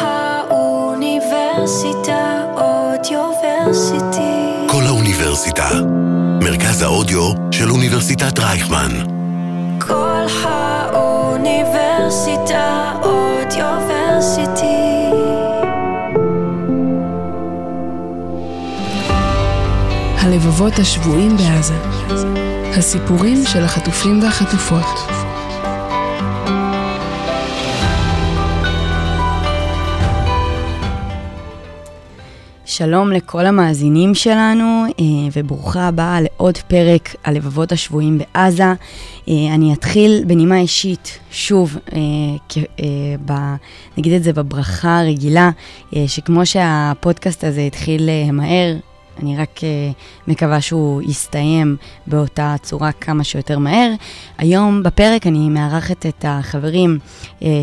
האוניברסיטה אודיוורסיטי. כל האוניברסיטה. מרכז האודיו של אוניברסיטת רייכמן. כל האוניברסיטה אודיוורסיטי. הלבבות השבויים בעזה. הסיפורים של החטופים והחטופות. שלום לכל המאזינים שלנו, אה, וברוכה הבאה לעוד פרק הלבבות השבויים בעזה. אה, אני אתחיל בנימה אישית, שוב, אה, ב, נגיד את זה בברכה הרגילה, שכמו שהפודקאסט הזה התחיל מהר, אני רק מקווה שהוא יסתיים באותה צורה כמה שיותר מהר. היום בפרק אני מארחת את החברים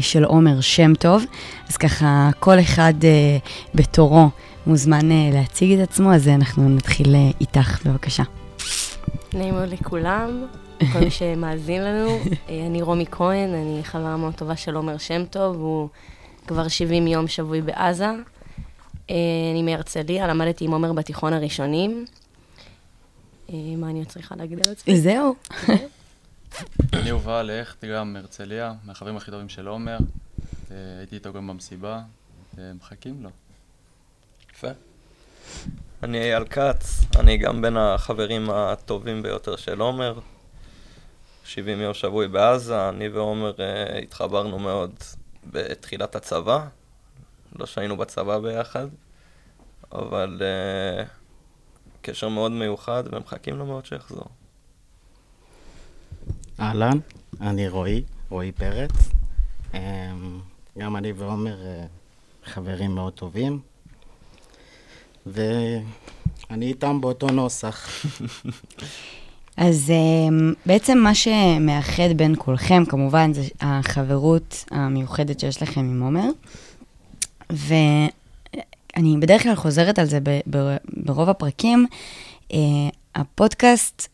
של עומר שם טוב, אז ככה כל אחד בתורו. מוזמן uh, להציג את עצמו, אז אנחנו נתחיל uh, איתך, בבקשה. נעים מאוד לכולם, כל מי שמאזין לנו. אה, אני רומי כהן, אני חברה מאוד טובה של עומר שם טוב, הוא כבר 70 יום שבוי בעזה. אני מהרצליה, למדתי עם עומר בתיכון הראשונים. מה אני עוד צריכה להגיד על עצמי? זהו. אני יובל הכט, גם מהרצליה, מהחברים הכי טובים של עומר. הייתי איתו גם במסיבה, ומחכים לו. יפה. אני אייל כץ, אני גם בין החברים הטובים ביותר של עומר. 70 יום שבוי בעזה, אני ועומר uh, התחברנו מאוד בתחילת הצבא. לא שהיינו בצבא ביחד, אבל uh, קשר מאוד מיוחד ומחכים לו מאוד שיחזור. אהלן, אני רועי, רועי פרץ. Um, גם אני ועומר uh, חברים מאוד טובים. ואני איתם באותו נוסח. אז אמ, בעצם מה שמאחד בין כולכם, כמובן, זה החברות המיוחדת שיש לכם עם עומר. ואני בדרך כלל חוזרת על זה ברוב הפרקים. אה, הפודקאסט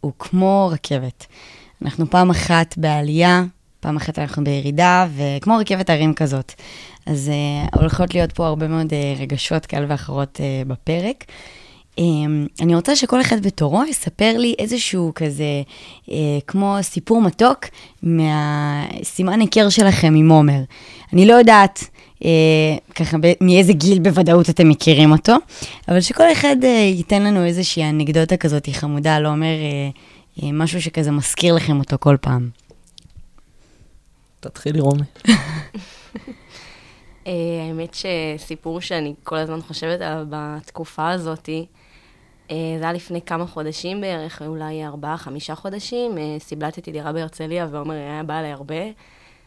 הוא כמו רכבת. אנחנו פעם אחת בעלייה, פעם אחת אנחנו בירידה, וכמו רכבת הרים כזאת. אז uh, הולכות להיות פה הרבה מאוד uh, רגשות כאלה ואחרות uh, בפרק. Um, אני רוצה שכל אחד בתורו יספר לי איזשהו כזה, uh, כמו סיפור מתוק מהסימן היכר שלכם עם עומר. אני לא יודעת uh, ככה מאיזה גיל בוודאות אתם מכירים אותו, אבל שכל אחד uh, ייתן לנו איזושהי אנקדוטה כזאת חמודה על עומר, uh, uh, משהו שכזה מזכיר לכם אותו כל פעם. תתחילי, רומי. אה, האמת שסיפור שאני כל הזמן חושבת עליו בתקופה הזאת, אה, זה היה לפני כמה חודשים בערך, אולי ארבעה, חמישה חודשים, אה, סיבלטתי דירה בהרצליה, ועומר היה בא אליי הרבה.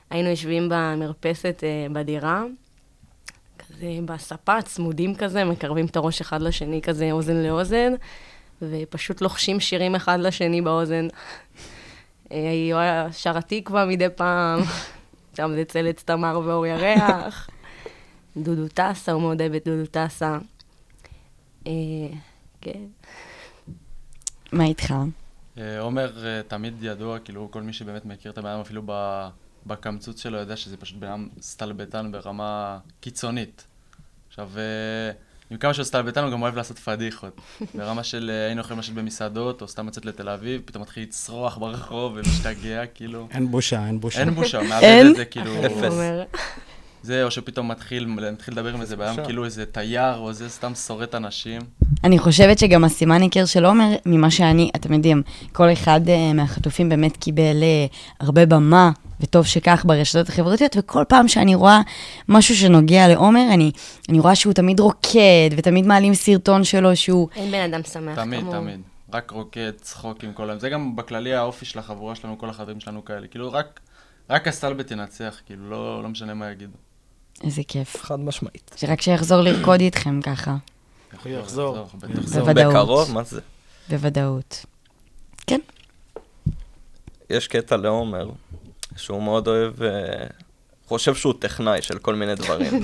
היינו יושבים במרפסת בדירה, כזה בספה, צמודים כזה, מקרבים את הראש אחד לשני, כזה אוזן לאוזן, ופשוט לוחשים שירים אחד לשני באוזן. היא שרה תקווה מדי פעם, שם זה צלץ תמר ואור ירח. דודו טסה, הוא מאוד אוהב את דודו טסה. אה, כן. מה איתך? אה, עומר אה, תמיד ידוע, כאילו, כל מי שבאמת מכיר את הבן אדם, אפילו בקמצוץ שלו, יודע שזה פשוט בן אדם סטלבטן ברמה קיצונית. עכשיו, עם כמה סטלבטן, הוא גם אוהב לעשות פדיחות. ברמה של היינו יכולים לשבת במסעדות, או סתם לצאת לתל אביב, פתאום מתחיל לצרוח ברחוב ומשתגע, כאילו. אין בושה, אין בושה. אין בושה, מאבד את זה, כאילו... אפס. זה, או שפתאום מתחיל, מתחיל לדבר עם איזה בעיה, כאילו איזה תייר, או איזה סתם שורט אנשים. אני חושבת שגם הסימן היכר של עומר, ממה שאני, אתם יודעים, כל אחד uh, מהחטופים באמת קיבל uh, הרבה במה, וטוב שכך ברשתות החברתיות, וכל פעם שאני רואה משהו שנוגע לעומר, אני, אני רואה שהוא תמיד רוקד, ותמיד מעלים סרטון שלו שהוא... אין בן אדם שמח תמיד, כמוהו. תמיד, תמיד. רק רוקד, צחוק עם כל היום. זה גם בכללי האופי של החבורה שלנו, כל החברים שלנו כאלה. כאילו, רק, רק הסטלבט ינצח, כאילו, לא, לא משנה מה יגידו. איזה כיף. חד משמעית. שרק שיחזור לרקוד איתכם ככה. הוא יחזור. בוודאות. בקרוב? מה זה? בוודאות. כן. יש קטע לעומר, שהוא מאוד אוהב, אה, חושב שהוא טכנאי של כל מיני דברים.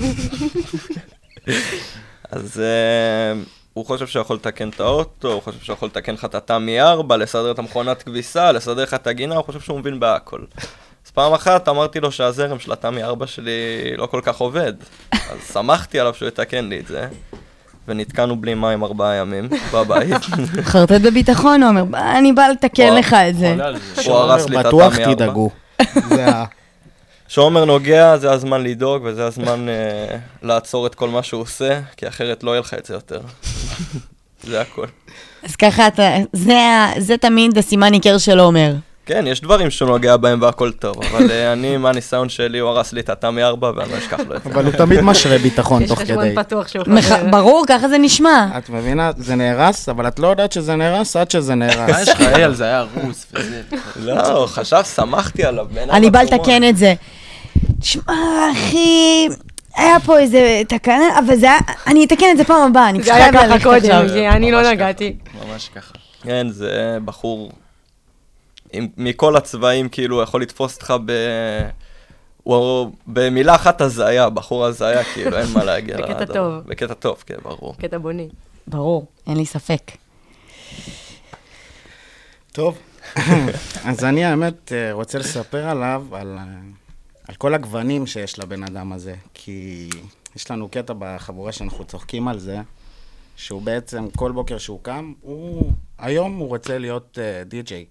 אז uh, הוא חושב שהוא יכול לתקן את האוטו, הוא חושב שהוא יכול לתקן לך את התא מ-4, לסדר את המכונת כביסה, לסדר לך את הגינה, הוא חושב שהוא מבין בהכל. אז פעם אחת אמרתי לו שהזרם של התמי 4 שלי לא כל כך עובד. אז שמחתי עליו שהוא יתקן לי את זה, ונתקענו בלי מים ארבעה ימים בבית. חרטט בביטחון, הוא אומר, "בא, אני בא לתקן לך את זה. הוא הרס לי את בטוח התמי 4. תדאגו. זה ה... כשעומר נוגע, זה הזמן לדאוג, וזה הזמן אה, לעצור את כל מה שהוא עושה, כי אחרת לא יהיה לך את זה יותר. זה הכל. אז ככה אתה, זה תמיד הסימן עיקר של עומר. כן, יש דברים שהוא נוגע בהם והכל טוב, אבל אה, אני, מהניסיון שלי, הוא הרס לי את התמי 4 ואני לא אשכח לו את זה. אבל הוא תמיד משרה ביטחון יש תוך חשבון כדי. פתוח שהוא חוזר. ברור, ככה זה נשמע. את מבינה? זה נהרס, אבל את לא יודעת שזה נהרס עד שזה מה נהרס. יש לך, אייל, זה היה רוס וזה. לא, חשב, שמחתי עליו. אני בא. לתקן את זה. תשמע, אחי, היה פה איזה תקנה, אבל זה היה, אני אתקן את זה פעם הבאה, אני פשוט זה היה חייב ככה ללכת קודם, אני לא נגעתי. ממש ככה. כן, זה בחור עם, מכל הצבעים, כאילו, הוא יכול לתפוס אותך ב... הוא במילה אחת הזיה, בחור הזיה, כאילו, אין מה להגיע בקטע לדבר. טוב. בקטע טוב, כן, ברור. קטע בוני. ברור, אין לי ספק. טוב. אז אני האמת אה, רוצה לספר עליו, על, אה, על כל הגוונים שיש לבן אדם הזה. כי יש לנו קטע בחבורה שאנחנו צוחקים על זה, שהוא בעצם, כל בוקר שהוא קם, הוא, היום הוא רוצה להיות אה, די-ג'יי.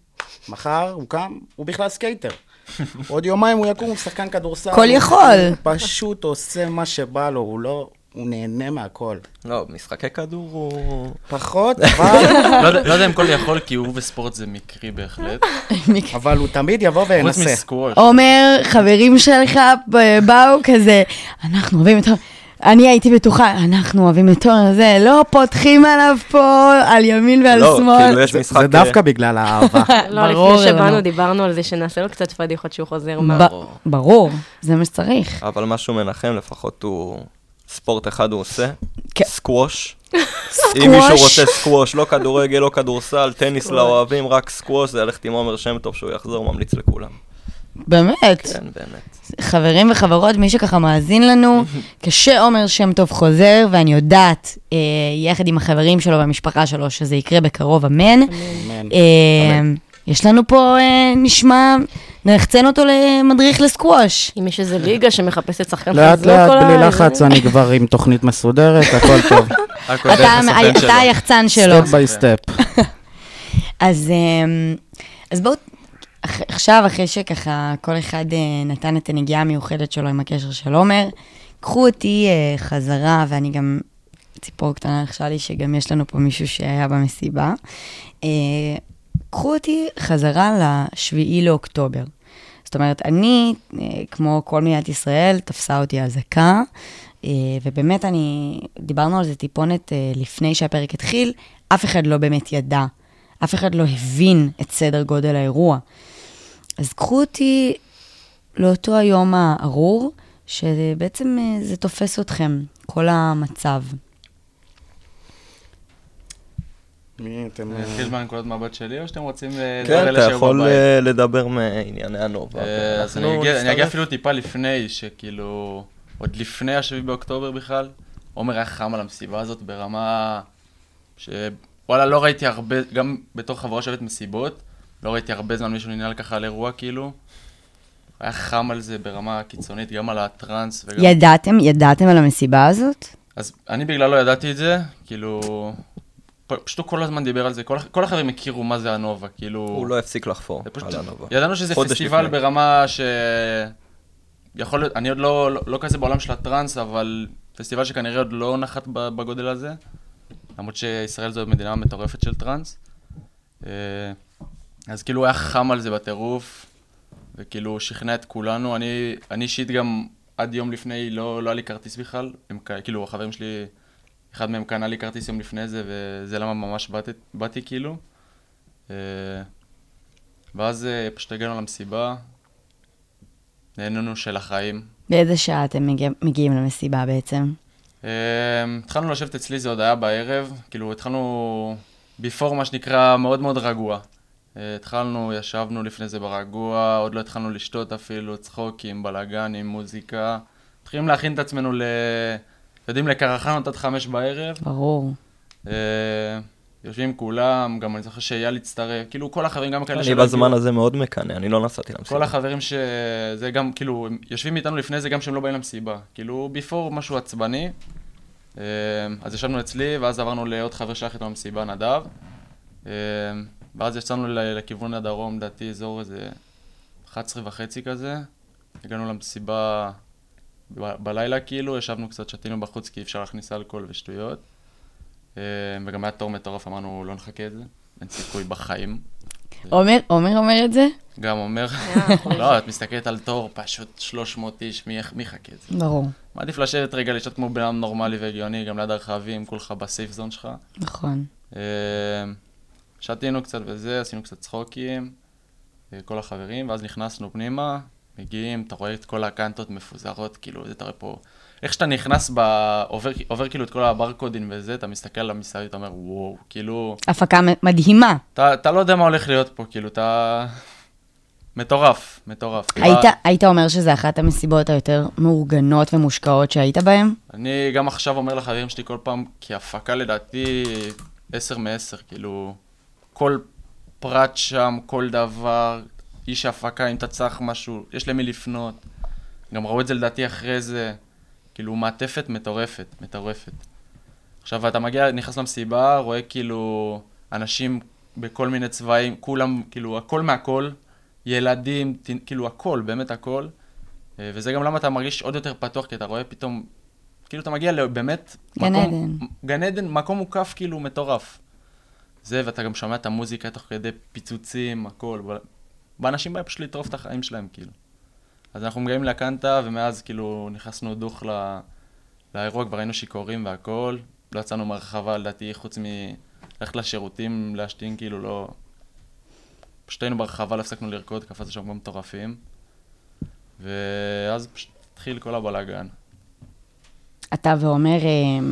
מחר הוא קם, הוא בכלל skater. עוד יומיים הוא יקום, הוא שחקן כדורסל. כל הוא יכול. פשוט עושה מה שבא לו, הוא לא... הוא נהנה מהכל. לא, משחקי כדור הוא... פחות, אבל, לא יודע- לא יודע אם כל יכול, כי הוא וספורט זה מקרי בהחלט. אבל הוא תמיד יבוא חוץ וינסה. מסקווש. עומר, חברים שלך באו כזה, אנחנו אוהבים את. אני הייתי בטוחה, אנחנו אוהבים את תומר, זה, לא פותחים עליו פה על ימין ועל לא, שמאל. כאילו, יש זה- משחק... זה דווקא בגלל האהבה. לא, לפני שבאנו לא. דיברנו על זה שנעשה לו קצת פדיחות שהוא חוזר. מה? ברור, זה מה שצריך. אבל משהו מנחם, לפחות הוא... ספורט אחד הוא עושה, כן. סקווש. אם מישהו רוצה סקווש, לא כדורגל, לא כדורסל, טניס לאוהבים, רק סקווש, זה ללכת עם עומר שם טוב שהוא יחזור, ממליץ לכולם. באמת. כן, באמת. חברים וחברות, מי שככה מאזין לנו, כשעומר שם טוב חוזר, ואני יודעת, אה, יחד עם החברים שלו והמשפחה שלו, שזה יקרה בקרוב, אמן. אמן. אה, יש לנו פה, אה, נשמע, ניחצן אותו למדריך לסקווש. אם יש איזה ליגה שמחפשת שחקן לאט חזוק לאט, אולי, בלי לחץ, אני כבר עם תוכנית מסודרת, הכל טוב. אתה. היחצן שלו. step by step. אז, אז בואו, עכשיו, אחרי שככה כל אחד אה, נתן את הנגיעה המיוחדת שלו עם הקשר של עומר, קחו אותי אה, חזרה, ואני גם, ציפור קטנה לחשה לי שגם יש לנו פה מישהו שהיה במסיבה. אה, קחו אותי חזרה לשביעי לאוקטובר. זאת אומרת, אני, כמו כל מדינת ישראל, תפסה אותי אזעקה, ובאמת אני, דיברנו על זה טיפונת לפני שהפרק התחיל, אף אחד לא באמת ידע, אף אחד לא הבין את סדר גודל האירוע. אז קחו אותי לאותו היום הארור, שבעצם אה, זה תופס אתכם, כל המצב. מי אתם... אני אתחיל מהנקודת מבט שלי, או שאתם רוצים אה, כן, לדבר אתה שהיו יכול בבית? אה, לדבר מענייני הנובה. אה, אז אני אגיע-. אפילו טיפה לפני, שכאילו, עוד לפני השביעי באוקטובר בכלל, עומר היה חם על המסיבה הזאת ברמה שוואלה, לא ראיתי הרבה, גם בתור חברה שאוהבת מסיבות, לא ראיתי הרבה זמן מישהו ננעל ככה על אירוע, כאילו. היה חם על זה ברמה קיצונית, גם על הטראנס וגם... ידעתם, ידעתם על המסיבה הזאת? אז אני בגלל לא ידעתי את זה, כאילו... פשוט הוא כל הזמן דיבר על זה, כל, כל החברים הכירו מה זה הנובה, כאילו... הוא לא הפסיק לחפור פשוט... על הנובה. ידענו שזה פסטיבל לפני. ברמה ש... יכול להיות, אני עוד לא, לא, לא כזה בעולם של הטראנס, אבל פסטיבל שכנראה עוד לא נחת ב- בגודל הזה, למרות שישראל זו מדינה מטורפת של טראנס. אה, אז כאילו הוא היה חם על זה בטירוף, וכאילו שכנע את כולנו. אני אישית גם עד יום לפני לא, לא היה לי כרטיס בכלל, הם, כאילו החברים שלי, אחד מהם קנה לי כרטיס יום לפני זה, וזה למה ממש באתי, באתי כאילו. אה, ואז אה, פשוט הגענו למסיבה, נהנינו של החיים. באיזה שעה אתם מגיע, מגיעים למסיבה בעצם? אה, התחלנו לשבת אצלי, זה עוד היה בערב, כאילו התחלנו ביפור מה שנקרא מאוד מאוד רגוע. אה, התחלנו, ישבנו לפני זה ברגוע, עוד לא התחלנו לשתות אפילו, צחוקים, בלאגנים, מוזיקה. מתחילים להכין את עצמנו ל... יודעים, לקרחנות עד חמש בערב. ברור. יושבים כולם, גם אני זוכר שאייל הצטרף, כאילו כל החברים, גם כאלה אני שלא בזמן. הזה מאוד מקנא, אני לא נסעתי למסיבה. כל החברים שזה גם, כאילו, הם יושבים איתנו לפני זה גם שהם לא באים למסיבה. כאילו, ביפור משהו עצבני. אה, אז ישבנו אצלי, ואז עברנו לעוד חבר שהלך איתנו למסיבה, נדב. אה, ואז יצאנו לכיוון הדרום, לדעתי אזור איזה 11 וחצי כזה. הגענו למסיבה ב- בלילה כאילו, ישבנו קצת, שתינו בחוץ כי אי אפשר להכניס אלכוהול ושטויות. אה, וגם היה תור מטורף, אמרנו, לא נחכה את זה, אין סיכוי בחיים. עומר, עומר אומר את זה? גם אומר, אה, לא, את מסתכלת על תור, פשוט 300 איש, מי מי יחכה את זה? ברור, מעדיף לשבת רגע, לשתות כמו בן אדם נורמלי והגיוני, גם ליד הרכבים, כולך בסייף זון שלך. נכון. אה, שתינו קצת וזה, עשינו קצת צחוקים, כל החברים, ואז נכנסנו פנימה, מגיעים, אתה רואה את כל הקנטות מפוזרות, כאילו, זה אתה רואה פה... איך שאתה נכנס, ב... עובר, עובר כאילו את כל הברקודים וזה, אתה מסתכל על המסביב, אתה אומר, וואו, כאילו... הפקה מדהימה. אתה, אתה לא יודע מה הולך להיות פה, כאילו, אתה... מטורף, מטורף. היית, היית אומר שזה אחת המסיבות היותר מאורגנות ומושקעות שהיית בהן? אני גם עכשיו אומר לחברים שלי כל פעם, כי הפקה לדעתי 10 מ-10, כאילו, כל פרט שם, כל דבר, איש הפקה, אם אתה צריך משהו, יש למי לפנות. גם ראו את זה לדעתי אחרי זה, כאילו, מעטפת מטורפת, מטורפת. עכשיו, אתה מגיע, נכנס למסיבה, רואה כאילו אנשים בכל מיני צבעים, כולם, כאילו, הכל מהכל, ילדים, תינ- כאילו, הכל, באמת הכל. אה, וזה גם למה אתה מרגיש עוד יותר פתוח, כי אתה רואה פתאום, כאילו אתה מגיע לבאמת... גן מקום, עדן. גן עדן, מקום מוקף כאילו מטורף. זה, ואתה גם שומע את המוזיקה תוך כדי פיצוצים, הכל. ואנשים באים פשוט לטרוף את החיים שלהם, כאילו. אז אנחנו מגיעים לקנטה, ומאז כאילו נכנסנו דוך ל... לאירוע, כבר היינו שיכורים והכל. לא יצאנו מהרחבה, לדעתי, חוץ מללכת לשירותים, להשתין, כאילו לא... פשוט היינו ברחבה, לא הפסקנו לרקוד, קפצנו שם כמו מטורפים. ואז פשוט התחיל כל הבלאגן. אתה ועומר אה,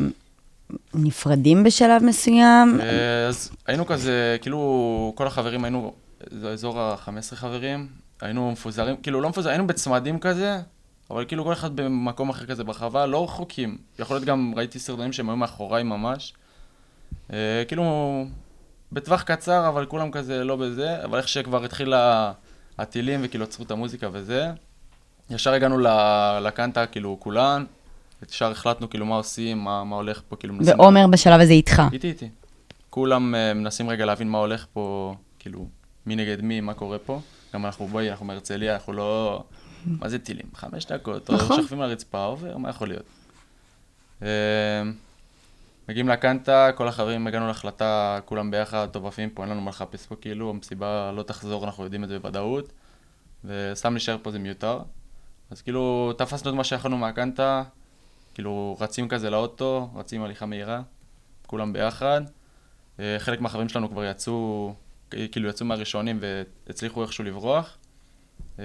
נפרדים בשלב מסוים? אה, אז היינו כזה, כאילו, כל החברים היינו, זה אזור ה-15 חברים, היינו מפוזרים, כאילו לא מפוזרים, היינו בצמדים כזה, אבל כאילו כל אחד במקום אחר כזה ברחבה, לא רחוקים. יכול להיות גם, ראיתי סרטונים שהם היו מאחוריי ממש. אה, כאילו, בטווח קצר, אבל כולם כזה לא בזה, אבל איך שכבר התחיל הטילים וכאילו עצרו את המוזיקה וזה, ישר הגענו לקנטה, כאילו, כולן, ישר החלטנו כאילו מה עושים, מה, מה הולך פה, כאילו מנסים... ועומר בשלב הזה איתך. איתי, איתי. כולם uh, מנסים רגע להבין מה הולך פה, כאילו, מי נגד מי, מה קורה פה. גם אנחנו, בואי, אנחנו מהרצליה, אנחנו לא... מה זה טילים? חמש דקות, או נכון. שוכבים על הרצפה, עובר, מה יכול להיות? Uh, מגיעים לקנטה, כל החברים הגענו להחלטה, כולם ביחד, טוב עפים פה, אין לנו מה לחפש פה, כאילו, המסיבה לא תחזור, אנחנו יודעים את זה בוודאות, וסתם להישאר פה זה מיותר. אז כאילו, תפסנו את מה שיכולנו מהקנטה, כאילו, רצים כזה לאוטו, רצים הליכה מהירה, כולם ביחד. אה, חלק מהחברים שלנו כבר יצאו, כאילו יצאו מהראשונים והצליחו איכשהו לברוח. אה,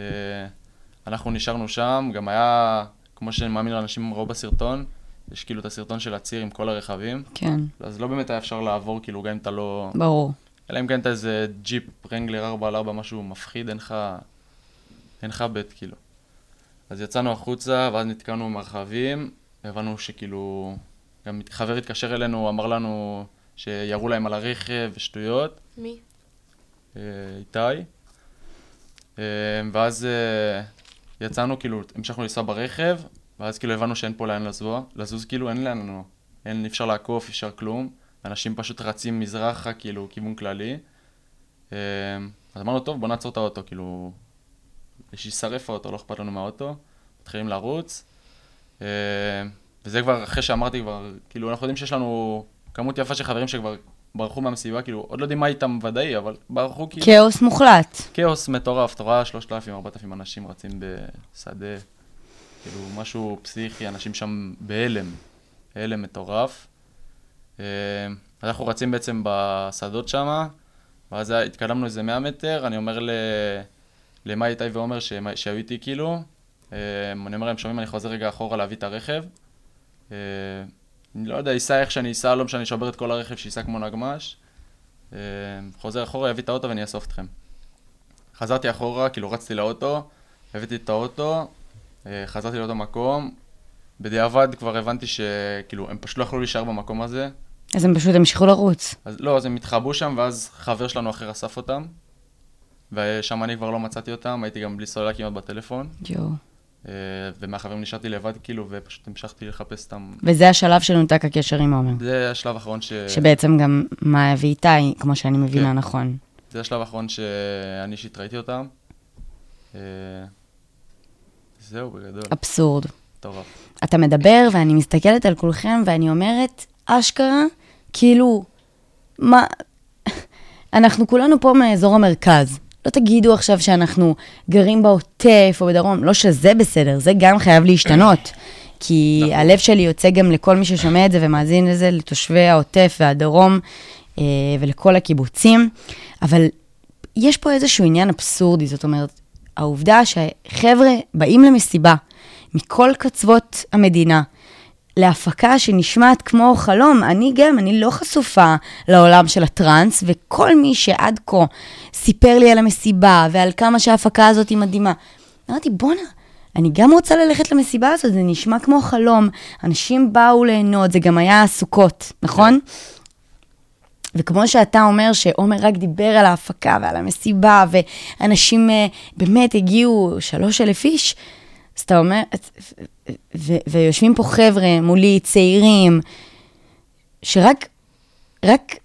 אנחנו נשארנו שם, גם היה, כמו שאני מאמין לאנשים ראו בסרטון, יש כאילו את הסרטון של הציר עם כל הרכבים, כן, אז לא באמת היה אפשר לעבור, כאילו גם אם אתה לא... ברור. אלא אם כן אתה איזה ג'יפ רנגלר 4 על 4 משהו מפחיד, אין לך... אין לך בית, כאילו. אז יצאנו החוצה, ואז נתקענו במרחבים, הבנו שכאילו... גם חבר התקשר אלינו, אמר לנו שירו להם על הרכב ושטויות, מי? אה, איתי. אה, ואז אה, יצאנו, כאילו, המשכנו לנסוע ברכב, ואז כאילו הבנו שאין פה לאן לזוז, לזוז כאילו אין לאן לנו. אין, אי אפשר לעקוף, אפשר כלום. אנשים פשוט רצים מזרחה, כאילו, כיוון כללי. אז אמרנו, טוב, בוא נעצור את האוטו, כאילו, שישרף האוטו, לא אכפת לנו מהאוטו. מתחילים לרוץ. וזה כבר, אחרי שאמרתי כבר, כאילו, אנחנו יודעים שיש לנו כמות יפה של חברים שכבר ברחו מהמסיבה, כאילו, עוד לא יודעים מה איתם ודאי, אבל ברחו כאילו... כאוס מוחלט. כאוס מטורף, אתה רואה 3,000, 4,000 אנשים רצים בשדה, כאילו משהו פסיכי, אנשים שם בהלם, הלם מטורף. אה, אנחנו רצים בעצם בשדות שם, ואז התקדמנו איזה 100 מטר, אני אומר ל... למאי איתי ועומר שהיו איתי כאילו, אה, אני אומר להם, שומעים, אני חוזר רגע אחורה להביא את הרכב. אני לא יודע, ייסע איך שאני אסע, לא משנה, אני שובר את כל הרכב, שייסע כמו נגמש. אה, חוזר אחורה, יביא את האוטו ואני אאסוף אתכם. חזרתי אחורה, כאילו רצתי לאוטו, הבאתי את האוטו, אה, חזרתי לאותו מקום. בדיעבד כבר הבנתי שכאילו הם פשוט לא יכלו להישאר במקום הזה. אז הם פשוט המשיכו לרוץ. אז לא, אז הם התחבאו שם, ואז חבר שלנו אחר אסף אותם, ושם אני כבר לא מצאתי אותם, הייתי גם בלי סוללה כמעט בטלפון, יואו. אה, ומהחברים נשארתי לבד כאילו, ופשוט המשכתי לחפש אותם. וזה השלב שנותק הקשר עם עומר. זה השלב האחרון ש... שבעצם גם מאיה ואיתי, כמו שאני מבינה כן. נכון. זה השלב האחרון שאני אישית ראיתי אותם. אה, זהו, בגדול, אבסורד. מטורף. אתה מדבר ואני מסתכלת על כולכם ואני אומרת, אשכרה, כאילו, מה... אנחנו כולנו פה מאזור המרכז. לא תגידו עכשיו שאנחנו גרים בעוטף או בדרום, לא שזה בסדר, זה גם חייב להשתנות. כי נכון. הלב שלי יוצא גם לכל מי ששומע את זה ומאזין לזה, לתושבי העוטף והדרום אה, ולכל הקיבוצים. אבל יש פה איזשהו עניין אבסורדי, זאת אומרת, העובדה שחבר'ה באים למסיבה מכל קצוות המדינה, להפקה שנשמעת כמו חלום. אני גם, אני לא חשופה לעולם של הטראנס, וכל מי שעד כה סיפר לי על המסיבה ועל כמה שההפקה הזאת היא מדהימה, אמרתי, בואנה, אני גם רוצה ללכת למסיבה הזאת, זה נשמע כמו חלום. אנשים באו ליהנות, זה גם היה סוכות, נכון? וכמו שאתה אומר שעומר רק דיבר על ההפקה ועל המסיבה, ואנשים אה, באמת הגיעו שלוש אלף איש, אז אתה אומר, ו- ויושבים פה חבר'ה מולי, צעירים, שרק, רק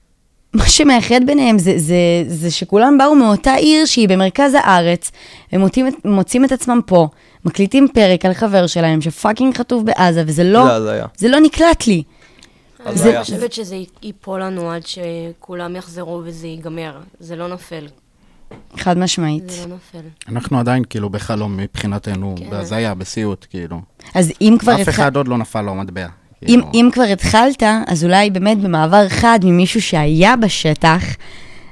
מה שמאחד ביניהם זה, זה, זה שכולם באו מאותה עיר שהיא במרכז הארץ, הם מוצאים, את- מוצאים את עצמם פה, מקליטים פרק על חבר שלהם שפאקינג חטוף בעזה, וזה לא, זה לא נקלט לי. אני חושבת שזה ייפול לנו עד שכולם יחזרו וזה ייגמר. זה לא נופל. חד משמעית. זה לא נופל. אנחנו עדיין כאילו בחלום מבחינתנו, כן. בהזיה, בסיוט, כאילו. אז אם כבר אף התח- אחד עוד לא נפל לו מטבע. אם, כאילו. אם כבר התחלת, אז אולי באמת במעבר חד ממישהו שהיה בשטח,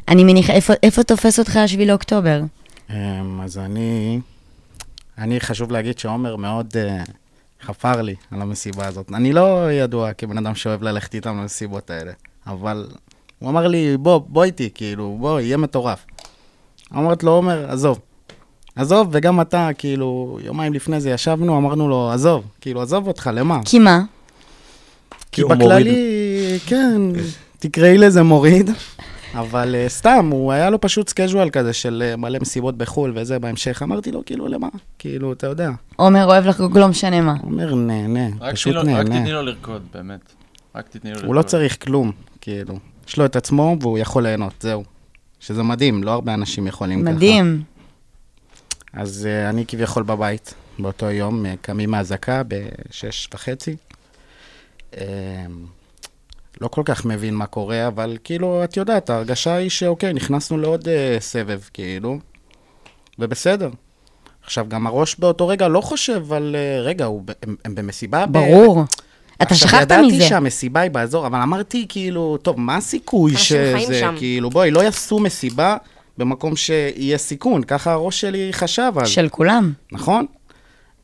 אני מניחה, איפה, איפה תופס אותך השביעי לאוקטובר? אמ, אז אני, אני חשוב להגיד שעומר מאוד אה, חפר לי על המסיבה הזאת. אני לא ידוע כבן אדם שאוהב ללכת איתם למסיבות האלה, אבל הוא אמר לי, בוא, בוא איתי, כאילו, בוא, יהיה מטורף. אמרתי לו, עומר, עזוב. עזוב, וגם אתה, כאילו, יומיים לפני זה ישבנו, אמרנו לו, עזוב, כאילו, עזוב אותך, למה? כי מה? כי הוא בכללי, כן, תקראי לזה מוריד, אבל אה, סתם, הוא היה לו פשוט schedule כזה של אה, מלא מסיבות בחו"ל וזה בהמשך. אמרתי לו, כאילו, למה? כאילו, אתה יודע. עומר אוהב לחגוג לא משנה מה. אומר, נהנה, פשוט לו- רק נהנה. תתני לו לרקוד, באמת. רק תתני לו לרקוד. הוא לא צריך כלום, כאילו. יש לו את עצמו והוא יכול ליהנות, זהו. שזה מדהים, לא הרבה אנשים יכולים ככה. מדהים. אז אה, אני כביכול בבית באותו יום, אה, קמים מהאזעקה בשש וחצי. Uh, לא כל כך מבין מה קורה, אבל כאילו, את יודעת, ההרגשה היא שאוקיי, נכנסנו לעוד uh, סבב, כאילו, ובסדר. עכשיו, גם הראש באותו רגע לא חושב על, uh, רגע, הוא, ב- הם, הם במסיבה? ב- ברור. אתה שכחת עכשיו, מזה. ידעתי שהמסיבה היא באזור, אבל אמרתי, כאילו, טוב, מה הסיכוי שזה. כאילו, בואי, לא יעשו מסיבה במקום שיהיה סיכון, ככה הראש שלי חשב אז, של כולם. נכון?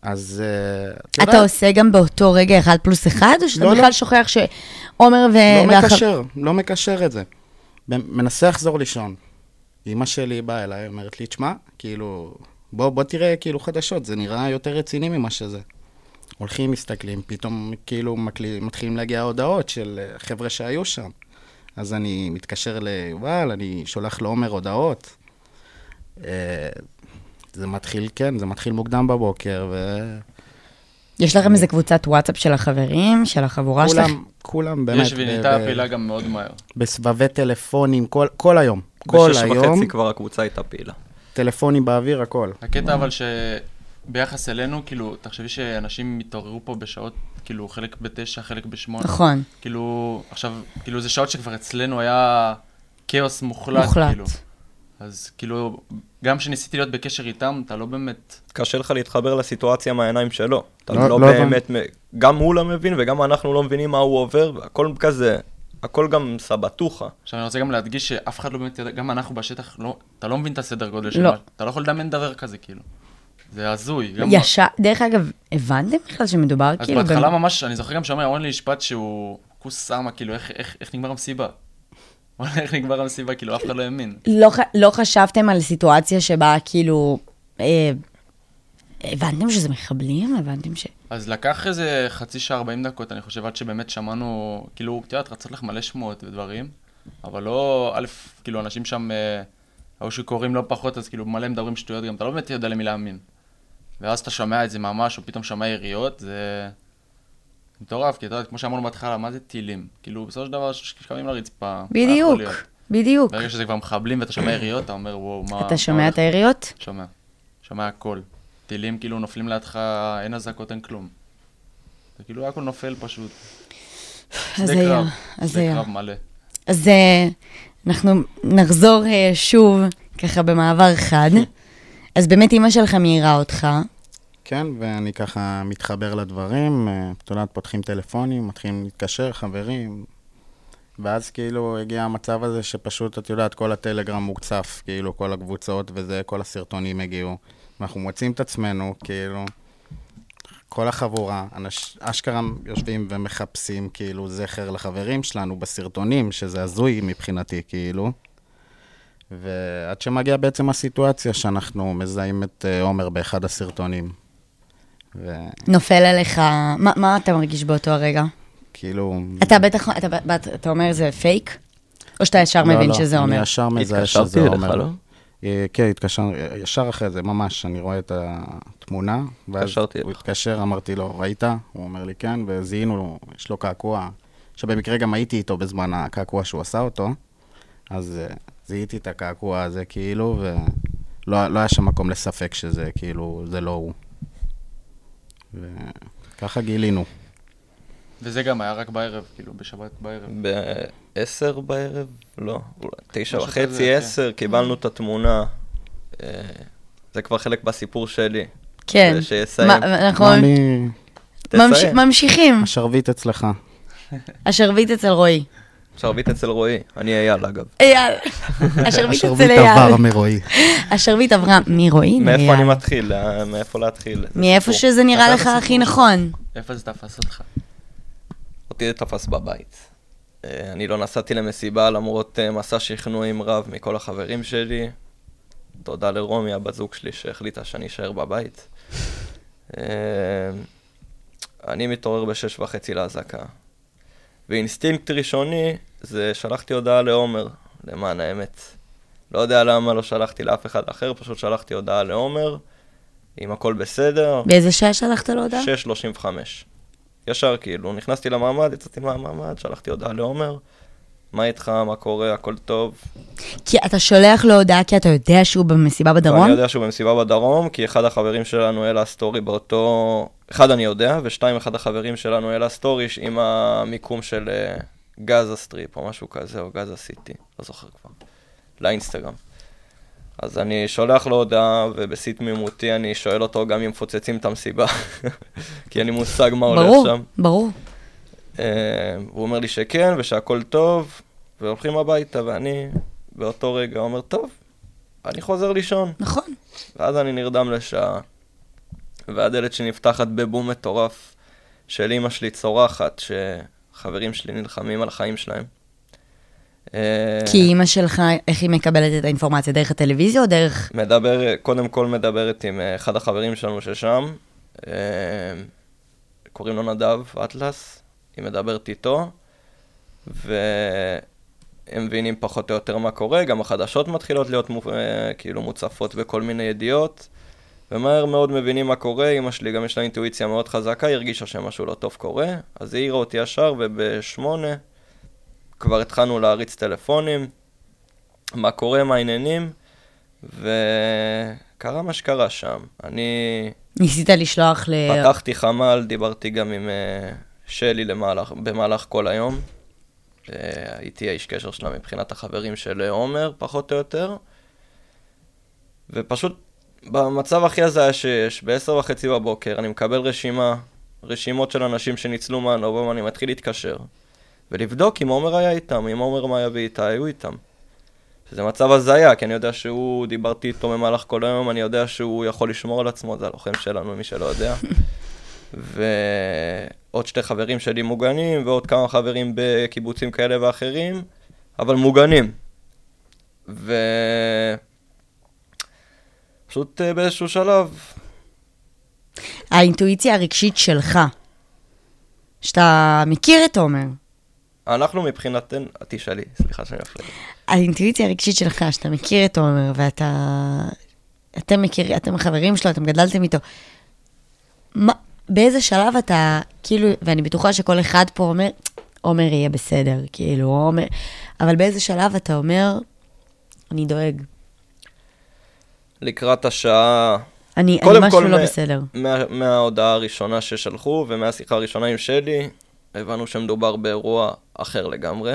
אז אה, את אתה יודעת, עושה גם באותו רגע אחד פלוס אחד, או שאתה לא, בכלל לא. שוכח שעומר ו... לא והח- מקשר, לא מקשר את זה. מנסה לחזור לישון. אמא שלי באה אליי, אומרת לי, תשמע, כאילו, בוא, בוא תראה כאילו חדשות, זה נראה יותר רציני ממה שזה. הולכים, מסתכלים, פתאום כאילו מקלי, מתחילים להגיע הודעות של אה, חבר'ה שהיו שם. אז אני מתקשר ליובל, אני שולח לעומר הודעות. אה, זה מתחיל, כן, זה מתחיל מוקדם בבוקר, יש לכם איזה קבוצת וואטסאפ של החברים, של החבורה שלך? וכולם, כולם באמת, יש ונהייתה פעילה גם מאוד מהר. בסבבי טלפונים, כל, כל היום. כל בשש היום, וחצי כבר הקבוצה הייתה פעילה. טלפונים באוויר, הכל. הקטע אבל שביחס אלינו, כאילו, תחשבי שאנשים התעוררו פה בשעות, כאילו, חלק בתשע, חלק בשמונה. נכון, כאילו, עכשיו, כאילו, זה שעות שכבר אצלנו היה כאוס מוחלט, מוחלט. כאילו. אז כאילו, גם כשניסיתי להיות בקשר איתם, אתה לא באמת... קשה לך להתחבר לסיטואציה מהעיניים שלו. אתה לא- לא, לא באמת, מ- גם הוא לא מבין וגם אנחנו לא מבינים מה הוא עובר, והכל כזה, הכל גם סבטוחה. עכשיו, אני רוצה גם להדגיש שאף אחד לא באמת ידע, גם אנחנו בשטח, לא, אתה לא מבין את הסדר גודל לא. מה, אתה לא יכול לדמיין דבר כזה, כאילו. זה הזוי. גם- ישר, דרך אגב, הבנתם בכלל שמדובר אז כאילו... בהתחלה במ- ממש, אני זוכר גם שאומר, אמר לי משפט שהוא כוס סמה, כאילו, איך- איך איך נגמר המסיבה? איך נגמר המסיבה, כאילו, אף אחד לא האמין. לא, לא חשבתם על סיטואציה שבה כאילו, אה, הבנתם שזה מחבלים? הבנתם ש... אז לקח איזה חצי שעה, 40 דקות, אני חושב, עד שבאמת שמענו, כאילו, את יודעת, רצות לך מלא שמועות ודברים, אבל לא, א', כאילו, אנשים שם אה, היו שיכורים לא פחות, אז כאילו, מלא מדברים שטויות גם, אתה לא באמת יודע למי להאמין. ואז אתה שומע את זה ממש, או פתאום שומע יריות, זה מטורף, כי אתה יודע, כמו שאמרנו בהתחלה, מה זה טילים? כאילו, בסופו של דבר, שקמים לרצפה. מה בדיוק? בדיוק. ברגע שזה כבר מחבלים ואתה שומע יריות, אתה אומר, וואו, מה... אתה מה שומע הולך את היריות? שומע. שומע הכל. טילים כאילו נופלים לידך, אין אזעקות, אין כלום. זה כאילו הכל נופל פשוט. שדה הזיה, קרב, שדה. קרב מלא. אז אה, אנחנו נחזור אה, שוב, ככה במעבר חד. אז באמת אימא שלך מעירה אותך. כן, ואני ככה מתחבר לדברים, אה, את יודעת, פותחים טלפונים, מתחילים להתקשר, חברים, ואז כאילו הגיע המצב הזה שפשוט, את יודעת, כל הטלגרם מוצף, כאילו, כל הקבוצות וזה, כל הסרטונים הגיעו. ואנחנו מוצאים את עצמנו, כאילו, כל החבורה, אנש, אשכרה יושבים ומחפשים, כאילו, זכר לחברים שלנו בסרטונים, שזה הזוי מבחינתי, כאילו. ועד שמגיע בעצם הסיטואציה שאנחנו מזהים את אה, עומר באחד הסרטונים. נופל עליך, מה, מה אתה מרגיש באותו הרגע? וכאילו... אתה בטח, אתה, אתה, אתה אומר זה פייק? או שאתה ישר לא, מבין לא, שזה אומר? אני ישר מזהה התקשרתי שזה אליך, עומר. לא? אה, כן, התקשר, ישר אחרי זה, ממש, אני רואה את התמונה, ואז התקשרתי הוא אליך. התקשר, אמרתי לו, ראית? הוא אומר לי, כן, וזיהינו, יש לו קעקוע, שבמקרה גם הייתי איתו בזמן הקעקוע שהוא עשה אותו, אז אה, זיהיתי את הקעקוע הזה, כאילו, ולא לא היה שם מקום לספק שזה, כאילו, זה לא הוא. וככה גילינו. וזה גם היה רק בערב, כאילו, בשבת בערב. ב-10 בערב? לא, אולי תשע משהו וחצי, כזה, עשר, קיבלנו את התמונה. אה, זה כבר חלק בסיפור שלי. כן. שיסיים. תסיים. ממשיכים. השרביט אצלך. השרביט אצל רועי. שרביט אצל רועי, אני אייל אגב. אייל. השרביט אצל השרביט עבר אייל. מרועי. השרביט עברה מרועי מאיפה. אני מתחיל? אה, מאיפה להתחיל? מאיפה. שזה נראה לך הכי נכון. איפה זה תפס אותך? אותי זה תפס בבית. אה, אני לא נסעתי למסיבה למרות אה, מסע שכנועים רב מכל החברים שלי. תודה לרומי, הבת זוג שלי, שהחליטה שאני אשאר בבית. אני מתעורר בשש וחצי לאזעקה. ואינסטינקט ראשוני זה שלחתי הודעה לעומר, למען האמת. לא יודע למה לא שלחתי לאף אחד אחר, פשוט שלחתי הודעה לעומר, אם הכל בסדר. באיזה שעה שלחת לו הודעה? 6.35. ישר כאילו, נכנסתי לממ"ד, יצאתי מהממ"ד, שלחתי הודעה לעומר, מה איתך, מה קורה, הכל טוב. כי אתה שולח לו הודעה כי אתה יודע שהוא במסיבה בדרום? אני יודע שהוא במסיבה בדרום, כי אחד החברים שלנו העלה סטורי באותו... אחד אני יודע, ושתיים, אחד החברים שלנו העלה סטורי עם המיקום של אה, Gaza Strip או משהו כזה, או Gaza City, לא זוכר כבר, לאינסטגרם. אז אני שולח לו הודעה, ובשיא תמימותי אני שואל אותו גם אם מפוצצים את המסיבה, כי אין לי מושג מה הולך ברור, שם. ברור. אה, הוא אומר לי שכן ושהכול טוב, והולכים הביתה, ואני באותו רגע אומר, טוב, אני חוזר לישון. נכון. ואז אני נרדם לשעה, והדלת שנפתחת בבום מטורף של אימא שלי צורחת, שחברים שלי נלחמים על החיים שלהם. אה, כי אימא שלך, איך היא מקבלת את האינפורמציה? דרך הטלוויזיה או דרך... מדבר, קודם כל מדברת עם אה, אחד החברים שלנו ששם, אה, קוראים לו נדב אטלס, היא מדברת איתו, והם מבינים פחות או יותר מה קורה, גם החדשות מתחילות להיות מו- אה, כאילו מוצפות בכל מיני ידיעות, ומהר מאוד מבינים מה קורה, אמא שלי גם יש לה אינטואיציה מאוד חזקה, היא הרגישה שמשהו לא טוב קורה, אז היא העירה אותי ישר, ובשמונה כבר התחלנו להריץ טלפונים, מה קורה, מה העניינים, וקרה מה שקרה שם. אני ניסית לשלוח ל... פתחתי חמ"ל, דיברתי גם עם אה, שלי למהלך, במהלך כל היום. אה, הייתי האיש קשר שלה מבחינת החברים של אה, עומר, פחות או יותר. ופשוט במצב הכי הזיה שיש, בעשר וחצי בבוקר, אני מקבל רשימה, רשימות של אנשים שניצלו מהנובום, אני מתחיל להתקשר. ולבדוק אם עומר היה איתם, אם עומר מאיה ואיתה היו איתם. שזה מצב הזיה, כי אני יודע שהוא, דיברתי איתו במהלך כל היום, אני יודע שהוא יכול לשמור על עצמו, זה הלוחם שלנו, מי שלא יודע. ועוד שתי חברים שלי מוגנים, ועוד כמה חברים בקיבוצים כאלה ואחרים, אבל מוגנים. ו... פשוט אה, באיזשהו שלב האינטואיציה הרגשית שלך, שאתה מכיר את תומר, אנחנו מבחינתנו, תשאלי, סליחה שאני מפריע. האינטואיציה הרגשית שלך, שאתה מכיר את תומר, ואתה... אתם מכירים, אתם חברים שלו, אתם גדלתם איתו. מה, באיזה שלב אתה, כאילו, ואני בטוחה שכל אחד פה אומר, עומר יהיה בסדר, כאילו, עומר... אבל באיזה שלב אתה אומר, אני דואג. לקראת השעה, אני, אני משהו כל, לא מה- בסדר. מה, מההודעה הראשונה ששלחו ומהשיחה הראשונה עם שלי, הבנו שמדובר באירוע אחר לגמרי.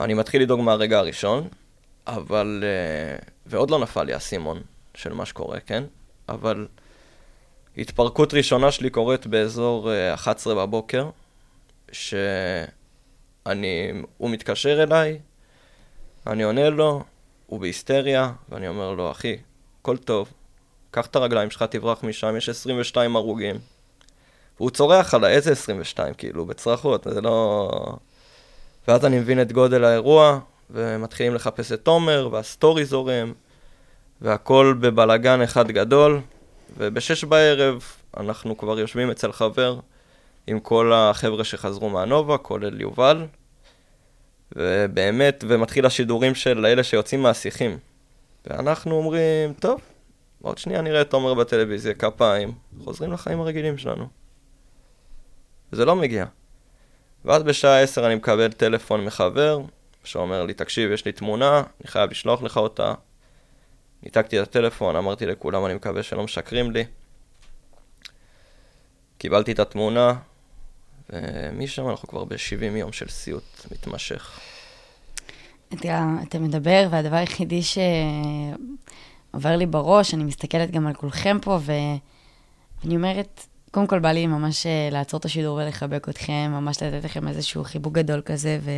אני מתחיל לדאוג מהרגע הראשון, אבל... אה, ועוד לא נפל לי האסימון של מה שקורה, כן? אבל התפרקות ראשונה שלי קורית באזור אה, 11 בבוקר, שאני... הוא מתקשר אליי, אני עונה לו, הוא בהיסטריה, ואני אומר לו, אחי, הכל טוב, קח את הרגליים שלך, תברח משם, יש 22 הרוגים. והוא צורח עליי, איזה 22, כאילו, בצרחות, זה לא... ואז אני מבין את גודל האירוע, ומתחילים לחפש את תומר, והסטורי זורם, והכל בבלגן אחד גדול, ובשש בערב אנחנו כבר יושבים אצל חבר עם כל החבר'ה שחזרו מהנובה, כולל יובל, ובאמת, ומתחיל השידורים של אלה שיוצאים מהשיחים. ואנחנו אומרים, טוב, עוד שנייה נראה את תומר בטלוויזיה, כפיים, חוזרים לחיים הרגילים שלנו. וזה לא מגיע. ואז בשעה עשר אני מקבל טלפון מחבר, שאומר לי, תקשיב, יש לי תמונה, אני חייב לשלוח לך אותה. ניתקתי את הטלפון, אמרתי לכולם, אני מקווה שלא משקרים לי. קיבלתי את התמונה, ומשם אנחנו כבר ב-70 יום של סיוט מתמשך. אתה, אתה מדבר, והדבר היחידי שעובר לי בראש, אני מסתכלת גם על כולכם פה, ואני אומרת, קודם כל בא לי ממש אה, לעצור את השידור ולחבק אתכם, ממש לתת לכם איזשהו חיבוק גדול כזה, ו,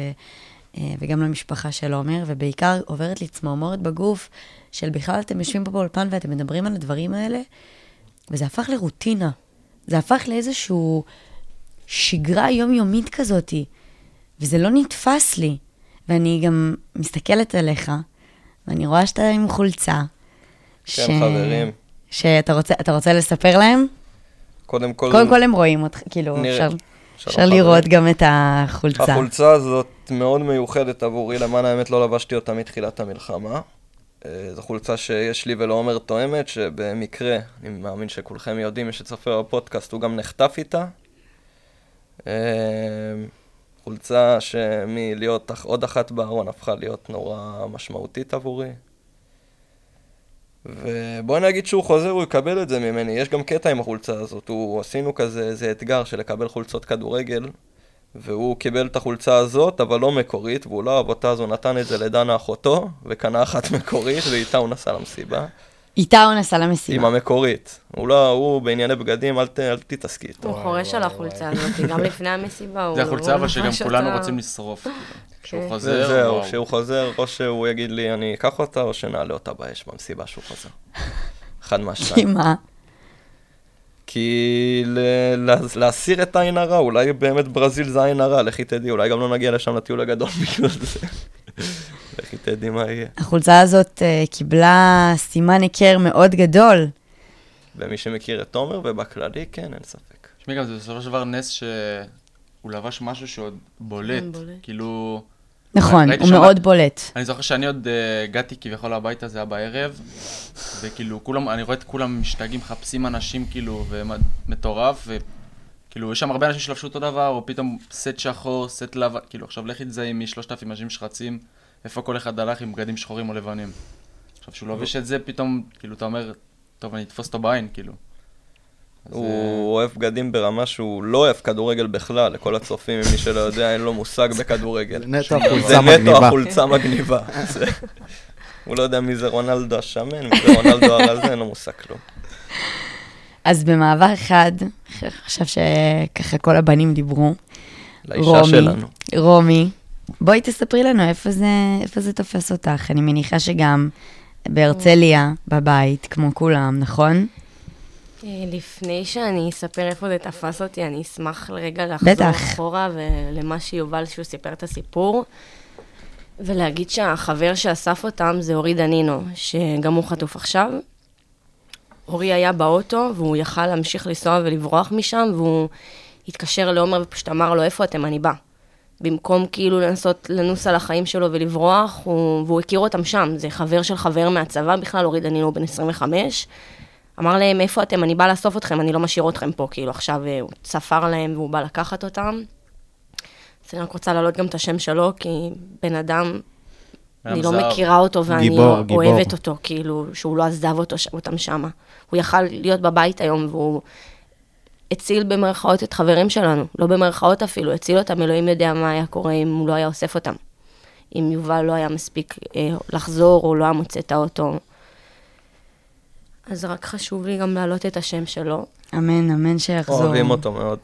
וגם למשפחה של עומר, ובעיקר עוברת לי צמרמורת בגוף, של בכלל אתם יושבים פה באולפן ואתם מדברים על הדברים האלה, וזה הפך לרוטינה. זה הפך לאיזשהו שגרה יומיומית כזאתי, וזה לא נתפס לי. ואני גם מסתכלת עליך, ואני רואה שאתה עם חולצה. כן, חברים. שאתה רוצה, רוצה לספר להם? קודם כל, קודם כל הם רואים אותך, כאילו, נראה. אפשר, אפשר. לראות גם את החולצה. החולצה הזאת מאוד מיוחדת עבורי, למען האמת לא לבשתי אותה מתחילת המלחמה. אה, זו חולצה שיש לי ולעומר תואמת, שבמקרה, אני מאמין שכולכם יודעים, מי שצופה בפודקאסט, הוא גם נחטף איתה. אה, חולצה שמלהיות עוד אחת בארון הפכה להיות נורא משמעותית עבורי. ובוא נגיד שהוא חוזר, הוא יקבל את זה ממני. יש גם קטע עם החולצה הזאת. הוא, עשינו כזה איזה אתגר של לקבל חולצות כדורגל, והוא קיבל את החולצה הזאת, אבל לא מקורית, והוא לא אהב אותה, אז הוא נתן את זה לדנה אחותו, וקנה אחת מקורית, ואיתה הוא נסע למסיבה. איתה הוא נסע עם למסיבה. המקורית. הוא לא, הוא בענייני בגדים, אל, ת, אל תתעסקי איתו. הוא חורש על החולצה הזאת, גם לפני המסיבה הוא זה החולצה אבל שגם כולנו. רוצים לשרוף. כאילו. כשהוא כן. חוזר, זהו. כשהוא חוזר, או שהוא יגיד לי, אני אקח אותה, או שנעלה אותה באש במסיבה שהוא חוזר. אחד כי מהשתיים. מה? כי להסיר את העין הרע, אולי באמת ברזיל זה העין הרע, לכי תדעי, אולי גם לא נגיע לשם לטיול הגדול בגלל זה. תדעי מה יהיה. החולצה הזאת אה, קיבלה סימן היכר מאוד גדול. ומי שמכיר את תומר, ובכללי, כן, אין ספק. תשמעי, גם זה בסופו של דבר נס שהוא לבש משהו שעוד בולט. כן. כאילו... נכון, הוא שם- מאוד בולט. אני זוכר שאני עוד אה, הגעתי כביכול הביתה, זה היה בערב, וכאילו, כולם, אני רואה את כולם משתגעים, מחפשים אנשים, כאילו, ומטורף, וכאילו, יש שם הרבה אנשים שלבשו אותו דבר, או פתאום סט שחור, סט לבן, כאילו, עכשיו לכי תזהי משלושת אלפים אנשים שרצים, איפה כל אחד הלך עם בגדים שחורים או לבנים. עכשיו, שהוא לובש את זה, פתאום, כאילו, אתה אומר, טוב, אני אתפוס אותו בעין, כאילו. אז, אה, הוא אוהב בגדים ברמה שהוא לא אוהב כדורגל בכלל, לכל הצופים, מי שלא יודע, אין לו מושג בכדורגל. נטו זה החולצה נטו מגניבה. החולצה מגניבה. זה- הוא לא יודע מי זה רונלדו השמן, מי זה רונלדו הרזה, אין לו מושג כלום. אז במעבר אחד, עכשיו שככה כל הבנים דיברו, לאישה רומי, שלנו. רומי, בואי תספרי לנו איפה זה, איפה זה תופס אותך. אני מניחה שגם בהרצליה, בבית, כמו כולם, נכון? אה, לפני שאני אספר איפה זה תפס אותי, אני אשמח לרגע לחזור בטח. אחורה ולמה שיובל, שהוא סיפר את הסיפור, ולהגיד שהחבר שאסף אותם זה אורי דנינו, שגם הוא חטוף עכשיו. אורי היה באוטו, והוא יכל להמשיך לנסוע ולברוח משם, והוא התקשר לעומר ופשוט אמר לו, איפה אתם? אני בא. במקום כאילו לנסות לנוס על החיים שלו ולברוח, הוא, והוא הכיר אותם שם. זה חבר של חבר מהצבא בכלל, אורי דנינו בן 25. אמר להם, איפה אתם? אני בא לאסוף אתכם, אני לא משאיר אתכם פה. כאילו, עכשיו אה, הוא צפר להם והוא בא לקחת אותם. אז אני רק רוצה להעלות גם את השם שלו, כי בן אדם, אני לא זהב. מכירה אותו ואני גיבור, גיבור. אוהבת אותו, כאילו, שהוא לא עזב אותו, אותם שמה. הוא יכל להיות בבית היום, והוא הציל במרכאות את חברים שלנו, לא במרכאות אפילו, הציל אותם, אלוהים יודע מה היה קורה אם הוא לא היה אוסף אותם. אם יובל לא היה מספיק אה, לחזור, או לא היה מוצא את האוטו. אז רק חשוב לי גם להעלות את השם שלו. אמן, אמן שיחזור. אוהבים אותו מאוד.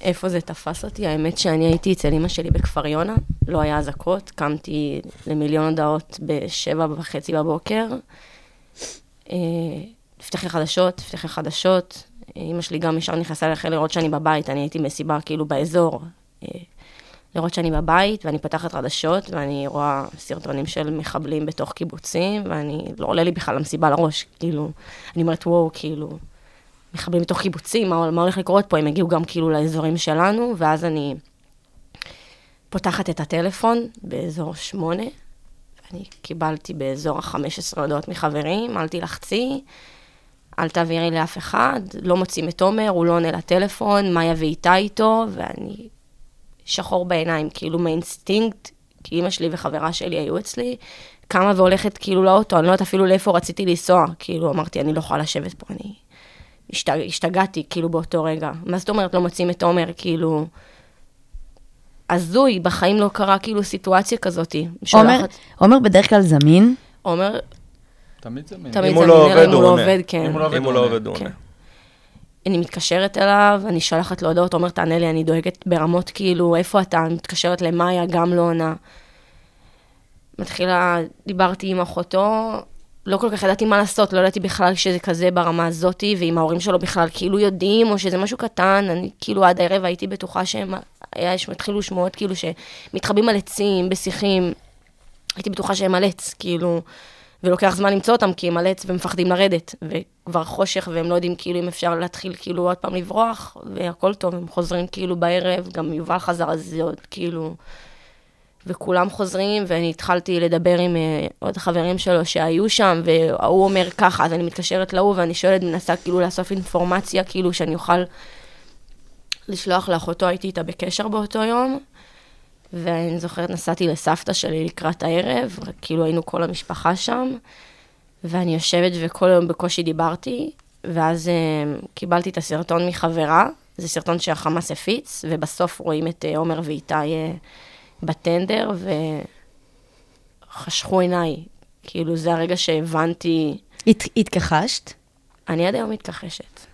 איפה זה תפס אותי? האמת שאני הייתי אצל אמא שלי בכפר יונה, לא היה אזעקות, קמתי למיליון הודעות בשבע וחצי בבוקר. אה, תפתחי חדשות, תפתחי חדשות. אמא שלי גם ישר נכנסה לחדר לראות שאני בבית, אני הייתי מסיבה כאילו באזור. אה, לראות שאני בבית, ואני פותחת חדשות, ואני רואה סרטונים של מחבלים בתוך קיבוצים, ואני, לא עולה לי בכלל למסיבה לראש, כאילו, אני אומרת, וואו, כאילו, מחבלים בתוך קיבוצים, מה, מה הולך לקרות פה? הם הגיעו גם כאילו לאזורים שלנו, ואז אני פותחת את הטלפון באזור שמונה, ואני קיבלתי באזור ה-15 הודעות מחברים, אל תלחצי, אל תעבירי לאף אחד, לא מוצאים את עומר, הוא לא עונה לטלפון, מאיה ואיתה איתו, ואני שחור בעיניים, כאילו מאינסטינקט, כי אימא שלי וחברה שלי היו אצלי, קמה והולכת כאילו לאוטו, אני לא יודעת אפילו לאיפה רציתי לנסוע, כאילו אמרתי, אני לא יכולה לשבת פה, אני השתג... השתגעתי כאילו באותו רגע. מה זאת אומרת לא מוצאים את עומר, כאילו... הזוי, בחיים לא קרה כאילו סיטואציה כזאתי. עומר, שולחת- עומר בדרך כלל זמין, עומר, תמיד זמין. תמיד אם הוא זמין, לא אלא עובד, אם הוא לא עונה. עובד, כן. אם הוא לא עובד, אם הוא לא עובד, הוא כן. עונה. אני מתקשרת אליו, אני שולחת לו הודעות, אומר, תענה לי, אני דואגת ברמות כאילו, איפה אתה? אני מתקשרת למאיה, גם לא עונה. מתחילה, דיברתי עם אחותו, לא כל כך ידעתי מה לעשות, לא ידעתי בכלל שזה כזה ברמה הזאתי, ואם ההורים שלו בכלל כאילו יודעים, או שזה משהו קטן, אני כאילו עד הערב הייתי בטוחה שהם, היה, התחילו שמועות כאילו שמתחבאים על עצים, בשיחים, הייתי בטוחה שהם על עץ, כאילו, ולוקח זמן למצוא אותם, כי הם על עץ ומפחדים לרדת, וכבר חושך, והם לא יודעים כאילו אם אפשר להתחיל כאילו עוד פעם לברוח, והכל טוב, הם חוזרים כאילו בערב, גם יובל חזר, אז זה עוד כאילו... וכולם חוזרים, ואני התחלתי לדבר עם uh, עוד חברים שלו שהיו שם, וההוא אומר ככה, אז אני מתקשרת להוא, ואני שואלת, מנסה כאילו לאסוף אינפורמציה, כאילו שאני אוכל לשלוח לאחותו, הייתי איתה בקשר באותו יום, ואני זוכרת, נסעתי לסבתא שלי לקראת הערב, כאילו היינו כל המשפחה שם, ואני יושבת וכל היום בקושי דיברתי, ואז uh, קיבלתי את הסרטון מחברה, זה סרטון שהחמאס הפיץ, ובסוף רואים את uh, עומר ואיתי uh, בטנדר, וחשכו עיניי. כאילו, זה הרגע שהבנתי, הת, התכחשת? אני עד היום מתכחשת.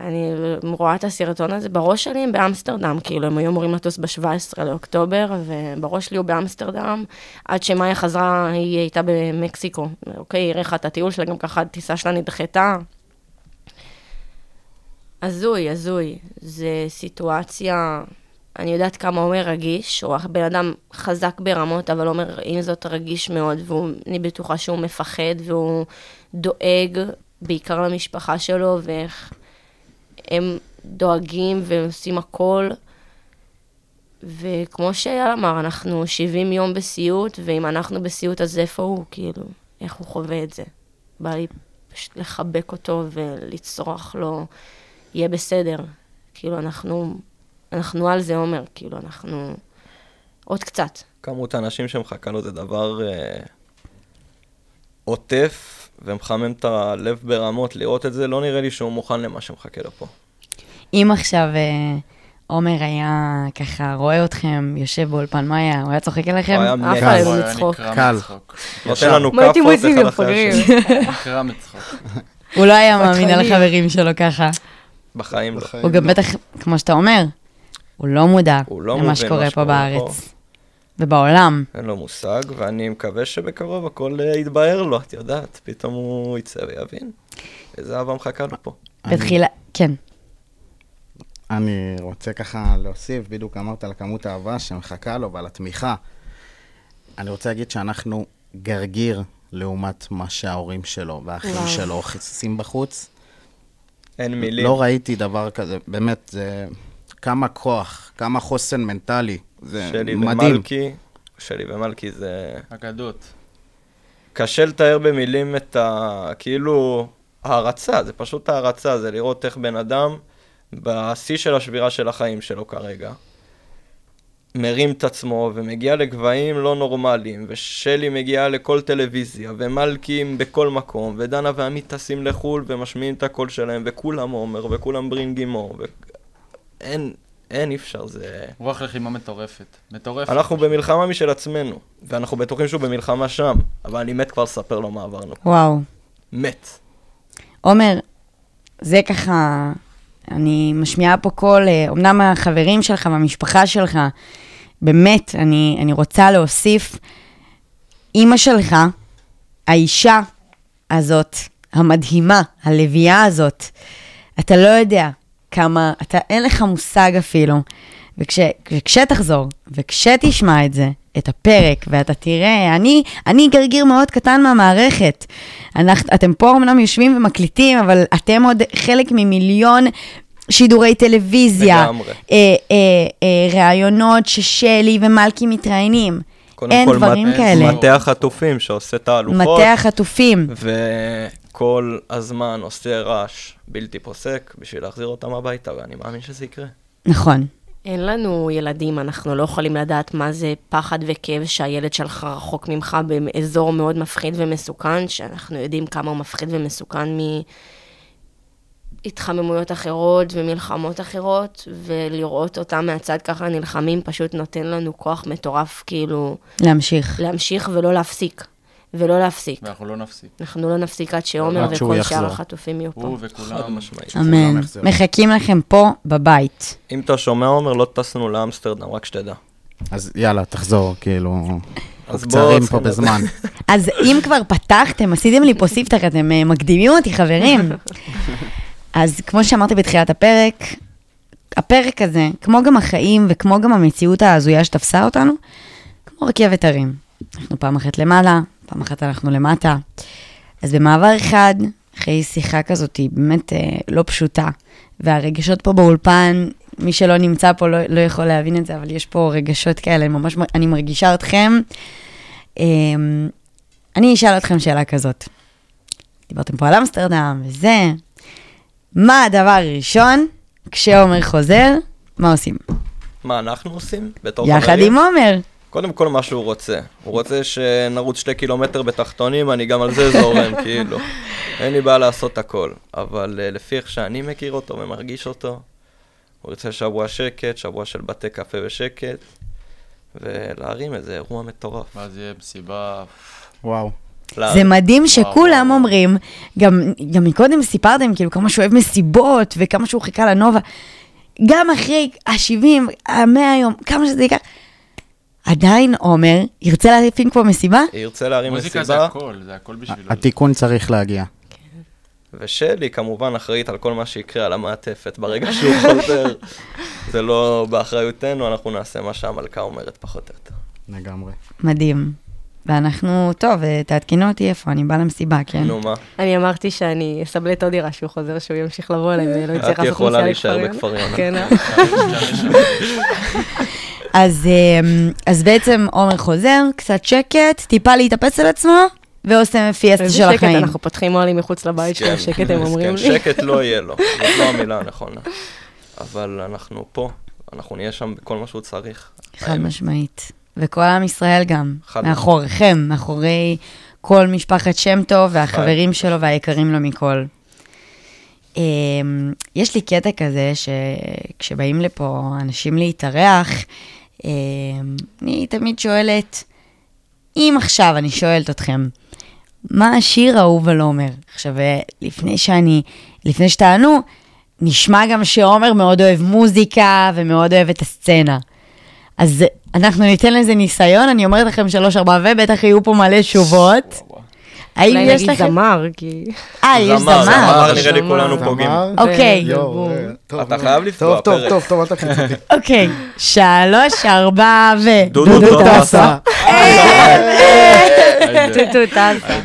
אני רואה את הסרטון הזה, בראש שלי באמסטרדם, כאילו, הם היו אמורים לטוס ב-17 לאוקטובר, ובראש שלי הוא באמסטרדם, עד שמאיה חזרה, היא הייתה במקסיקו. אוקיי, היא האריכה את הטיול שלה, גם ככה הטיסה שלה נדחתה. הזוי, הזוי. זו סיטואציה, אני יודעת כמה עומר רגיש, הוא בן אדם חזק ברמות, אבל עומר עם זאת רגיש מאוד, ואני בטוחה שהוא מפחד, והוא דואג בעיקר למשפחה שלו, ואיך הם דואגים ועושים הכל. וכמו שאייל אמר, אנחנו 70 יום בסיוט, ואם אנחנו בסיוט, אז איפה הוא, כאילו, איך הוא חווה את זה? בא לי פשוט לחבק אותו ולצרוח לו, יהיה בסדר. כאילו, אנחנו, אנחנו על זה, עומר, כאילו, אנחנו עוד קצת. כמות האנשים שמחכה לו זה דבר אה, עוטף ומחמם את הלב ברמות לראות את זה, לא נראה לי שהוא מוכן למה שמחכה לו פה. אם עכשיו אה, עומר היה ככה רואה אתכם יושב באולפן מאיה, הוא היה צוחק עליכם? הוא היה לא היה מצחוק. נקרע קל. נותן לנו מה כאפות אחד אחרי? השני. נקרע מצחוק. הוא לא היה מאמין על. החברים שלו ככה. בחיים לא. הוא גם לא. בטח, כמו שאתה אומר, הוא לא מודע הוא לא למה שקורה מה פה בארץ. ובעולם. אין לו מושג, ואני מקווה שבקרוב הכל אה, יתבהר לו, את יודעת, פתאום הוא יצא ויבין איזה אהבה מחכה לו פה. בתחילה, כן. אני רוצה ככה להוסיף, בדיוק אמרת על כמות האהבה שמחכה לו ועל התמיכה. אני רוצה להגיד שאנחנו גרגיר לעומת מה שההורים שלו והאחים וואו. שלו עושים בחוץ. אין מילים. לא ראיתי דבר כזה, באמת, זה כמה כוח, כמה חוסן מנטלי. זה שלי מדהים. ומלכי, שלי ומלכי זה... אגדות. קשה לתאר במילים את ה... כאילו... הערצה, זה פשוט הערצה, זה לראות איך בן אדם בשיא של השבירה של החיים שלו כרגע, מרים את עצמו ומגיע לגבהים לא נורמליים, ושלי מגיעה לכל טלוויזיה, ומלכים בכל מקום, ודנה ועמית טסים לחו"ל ומשמיעים את הקול שלהם, וכולם עומר, וכולם ברינגימור, ו... אין, אין, אי אפשר, זה... רוח לחימה מטורפת. מטורפת. אנחנו במלחמה משל עצמנו, ואנחנו בטוחים שהוא במלחמה שם, אבל אני מת כבר לספר לו מה עברנו. וואו. מת. עומר, זה ככה, אני משמיעה פה קול, אה, אמנם החברים שלך והמשפחה שלך, באמת, אני, אני רוצה להוסיף, אימא שלך, האישה הזאת, המדהימה, הלוויה הזאת, אתה לא יודע כמה, אתה, אין לך מושג אפילו. וכש, וכשתחזור, וכשתשמע את זה, את הפרק, ואתה תראה, אני, אני גרגיר מאוד קטן מהמערכת. אנחנו, אתם פה אמנם יושבים ומקליטים, אבל אתם עוד חלק ממיליון שידורי טלוויזיה. לגמרי. אה, אה, אה, ראיונות ששלי ומלכי מתראיינים. קודם אין כל, דברים מט- כאלה. מטה החטופים שעושה תהלוכות. מטה החטופים. וכל הזמן עושה רעש בלתי פוסק בשביל להחזיר אותם הביתה, ואני מאמין שזה יקרה. נכון. אין לנו ילדים, אנחנו לא יכולים לדעת מה זה פחד וכאב שהילד שלך רחוק ממך באזור מאוד מפחיד ומסוכן, שאנחנו יודעים כמה הוא מפחיד ומסוכן מהתחממויות אחרות ומלחמות אחרות, ולראות אותם מהצד ככה נלחמים פשוט נותן לנו כוח מטורף, כאילו, להמשיך. להמשיך ולא להפסיק. ולא להפסיק. ואנחנו לא נפסיק. אנחנו לא נפסיק עד שעומר וכל. שאר החטופים יהיו פה. הוא חד וכולם. משמעית. אמן. מחכים לכם פה בבית. אם אתה שומע, עומר, לא טסנו לאמסטרדם, רק שתדע. אז יאללה, תחזור, כאילו, אז קצרים פה בזמן. אז אם כבר פתחתם, עשיתם לי פה ספתח, אתם אה, מקדימים אותי, חברים. אז כמו שאמרתי בתחילת הפרק, הפרק הזה, כמו גם החיים וכמו גם המציאות ההזויה שתפסה אותנו, כמו רכבת הרים. אנחנו פעם אחת למעלה, פעם אחת אנחנו למטה. אז במעבר אחד, אחרי שיחה כזאת, היא באמת אה, לא פשוטה, והרגשות פה באולפן, מי שלא נמצא פה לא, לא יכול להבין את זה, אבל יש פה רגשות כאלה, ממש, מ- אני מרגישה אתכם. אה, אני אשאל אתכם שאלה כזאת. דיברתם פה על אמסטרדם וזה. מה הדבר הראשון כשעומר חוזר, מה עושים? מה אנחנו עושים? בתור יחד חברים? עם עומר. קודם כל מה שהוא רוצה. הוא רוצה שנרוץ שתי קילומטר בתחתונים, אני גם על זה זורם, כאילו. אין לי בעיה לעשות הכל. אבל uh, לפי איך שאני מכיר אותו ומרגיש אותו, הוא רוצה שבוע שקט, שבוע של בתי קפה ושקט, ולהרים איזה אירוע מטורף. ואז יהיה מסיבה... וואו. זה להרים. מדהים שכולם וואו. אומרים, גם, גם מקודם סיפרתם כאילו כמה שהוא אוהב מסיבות וכמה שהוא חיכה לנובה. גם אחרי ה-70, ה-100 יום, כמה שזה ייקח, עדיין עומר ירצה להפעיל פה מסיבה? ירצה להרים מוזיקה זה מסיבה, הכל, זה הכל בשבילו. התיקון צריך להגיע. ושלי כמובן אחראית על כל מה שיקרה, על המעטפת. ברגע שהוא חוזר, זה לא באחריותנו, אנחנו נעשה מה שהמלכה אומרת פחות או יותר. לגמרי. מדהים. ואנחנו, טוב, אה, תעדכנו אותי איפה, אני באה למסיבה, כן? נו מה, אני אמרתי שאני אסבלט עוד דירה שהוא חוזר, שהוא ימשיך לבוא אליי ולא יצטרך את לעשות יכולה נסיעה להישאר לכפר בכפר יונה. יונה. כן, אה? אז, אה, אז בעצם עומר חוזר, קצת שקט, טיפה להתאפס על עצמו, ועושה פיאסטה איזה של שקט, החיים. אנחנו פותחים אוהלים מחוץ לבית שלנו, שקט הם אומרים כן, לי. שקט לא יהיה לו, זאת לא המילה הנכונה. אבל אנחנו פה, אנחנו נהיה שם בכל מה שהוא צריך. חד. משמעית. וכל עם ישראל גם, מאחוריכם, מאחורי כל משפחת שם טוב והחברים שלו והיקרים לו מכל. אמ, יש לי קטע כזה שכשבאים לפה אנשים להתארח, אמ, אני תמיד שואלת, אם עכשיו אני שואלת אתכם, מה השיר האהוב על עומר? עכשיו, אה, לפני שאני, לפני שתענו, נשמע גם שעומר מאוד אוהב מוזיקה ומאוד אוהב את הסצנה. אז אנחנו ניתן לזה ניסיון, אני אומרת לכם שלוש, ארבע, ובטח יהיו פה מלא תשובות. האם אולי יש נגיד לכם... זמר, כי... אה, יש זמר, זמר. זמר נראה לי. כולנו פוגעים. אוקיי. אה, אתה. חייב לפגוע, טוב, טוב, פרק. טוב, טוב, אל תלחיץ אותי. אוקיי. שלוש, ארבע, ו... דודו טסה. טוטו טסה.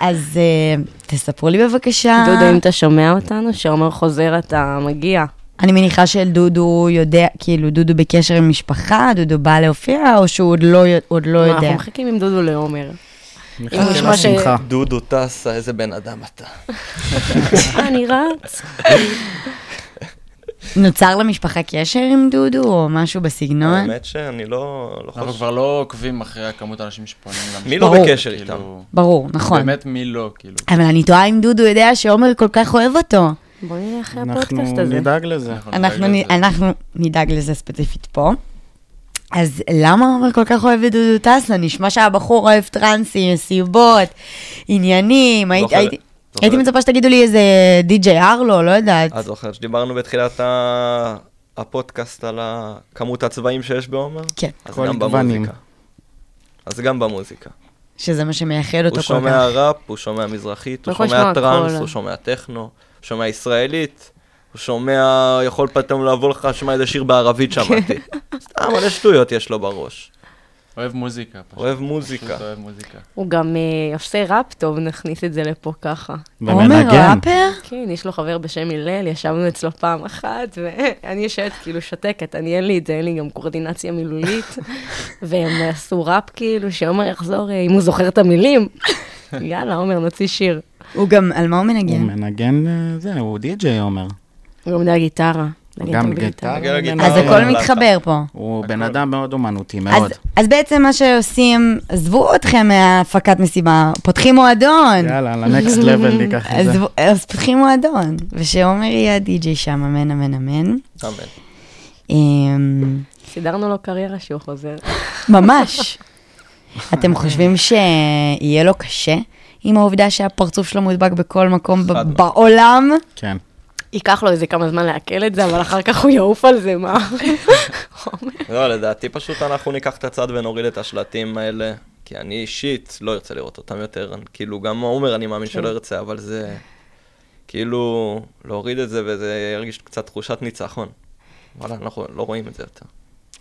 אז, אה, תספרו לי בבקשה. דודו, אם אתה שומע אותנו, שעומר חוזר, אתה מגיע. אני מניחה שדודו יודע, כאילו, דודו בקשר עם משפחה, דודו בא להופיע, או שהוא עוד לא, עוד לא אנחנו יודע? מחכים עם דודו לעומר. נשמע ש-. דודו טסה, איזה בן אדם אתה. אני רץ. נוצר למשפחה קשר עם דודו, או משהו בסגנון? האמת שאני לא לא אנחנו. כבר לא עוקבים אחרי הכמות האנשים שפונים למשפחה. מי לא. בקשר כאילו, איתם? ברור, נכון. באמת מי לא, כאילו. אבל אני תוהה אם דודו יודע שעומר כל כך אוהב אותו. בוא נראה אחרי אנחנו הפודקאסט הזה. אנחנו, נדאג לזה. אנחנו נדאג לזה ספציפית פה. אז למה עומר כל כך אוהב את דודו טסה? נשמע שהבחור אוהב טרנסים, מסיבות, עניינים. הייתי, זוכר- הייתי, זוכר. הייתי מצפה שתגידו לי איזה די.ג'יי ארלו, לא יודעת. את זוכרת שדיברנו בתחילת ה- הפודקאסט על הכמות הצבעים שיש בעומר? כן. אז כל גם גוונים. במוזיקה. אז גם במוזיקה. שזה מה שמייחד אותו הוא כל שומע כך. ראפ, הוא שומע מזרחית, הוא שומע טראנס. הוא שומע טכנו, הוא שומע ישראלית, הוא שומע, יכול פתאום לבוא לך, שומע איזה שיר בערבית שמעתי. סתם, מלא שטויות יש לו בראש. אוהב מוזיקה. פשוט. אוהב מוזיקה. פשוט אוהב מוזיקה. הוא גם אה, עושה ראפ טוב, נכניס את זה לפה ככה. עומר ומנגן. אה, ראפר? כן, יש לו חבר בשם הלל, ישבנו אצלו פעם אחת, ואני יושבת כאילו שותקת, אני אין לי את זה, אין לי גם קואורדינציה מילולית, והם עשו ראפ כאילו, שעומר יחזור, אה, אם הוא זוכר את המילים. יאללה, עומר, נוציא שיר. הוא גם, על מה הוא הוא מנגן? מנגן, אה, זה, הוא די.ג'יי אומר. הוא גם יודע גיטרה. גם. גיטרה. אז. הכל להקה. מתחבר פה. הוא בן אדם מאוד אומנותי, מאוד. אז בעצם מה שעושים, עזבו אתכם מהפקת מסיבה, פותחים מועדון. יאללה, לנקסט לבל ניקח את זה. אז, פותחים מועדון, ושעומר יהיה הדי-ג'יי שם, אמן, אמן, אמן. אמן. אמ, סידרנו לו קריירה שהוא חוזר. ממש. אתם חושבים שיהיה לו קשה עם העובדה שהפרצוף שלו מודבק בכל מקום. בעולם? כן. ייקח לו איזה כמה זמן לעכל את זה, אבל אחר כך הוא יעוף על זה, מה? לא, לדעתי פשוט אנחנו ניקח את הצד ונוריד את השלטים האלה, כי אני אישית לא ארצה לראות אותם יותר. כאילו, גם עומר אני מאמין שלא ירצה, אבל זה... כאילו, להוריד את זה וזה ירגיש קצת תחושת ניצחון. וואלה, אנחנו לא רואים את זה יותר.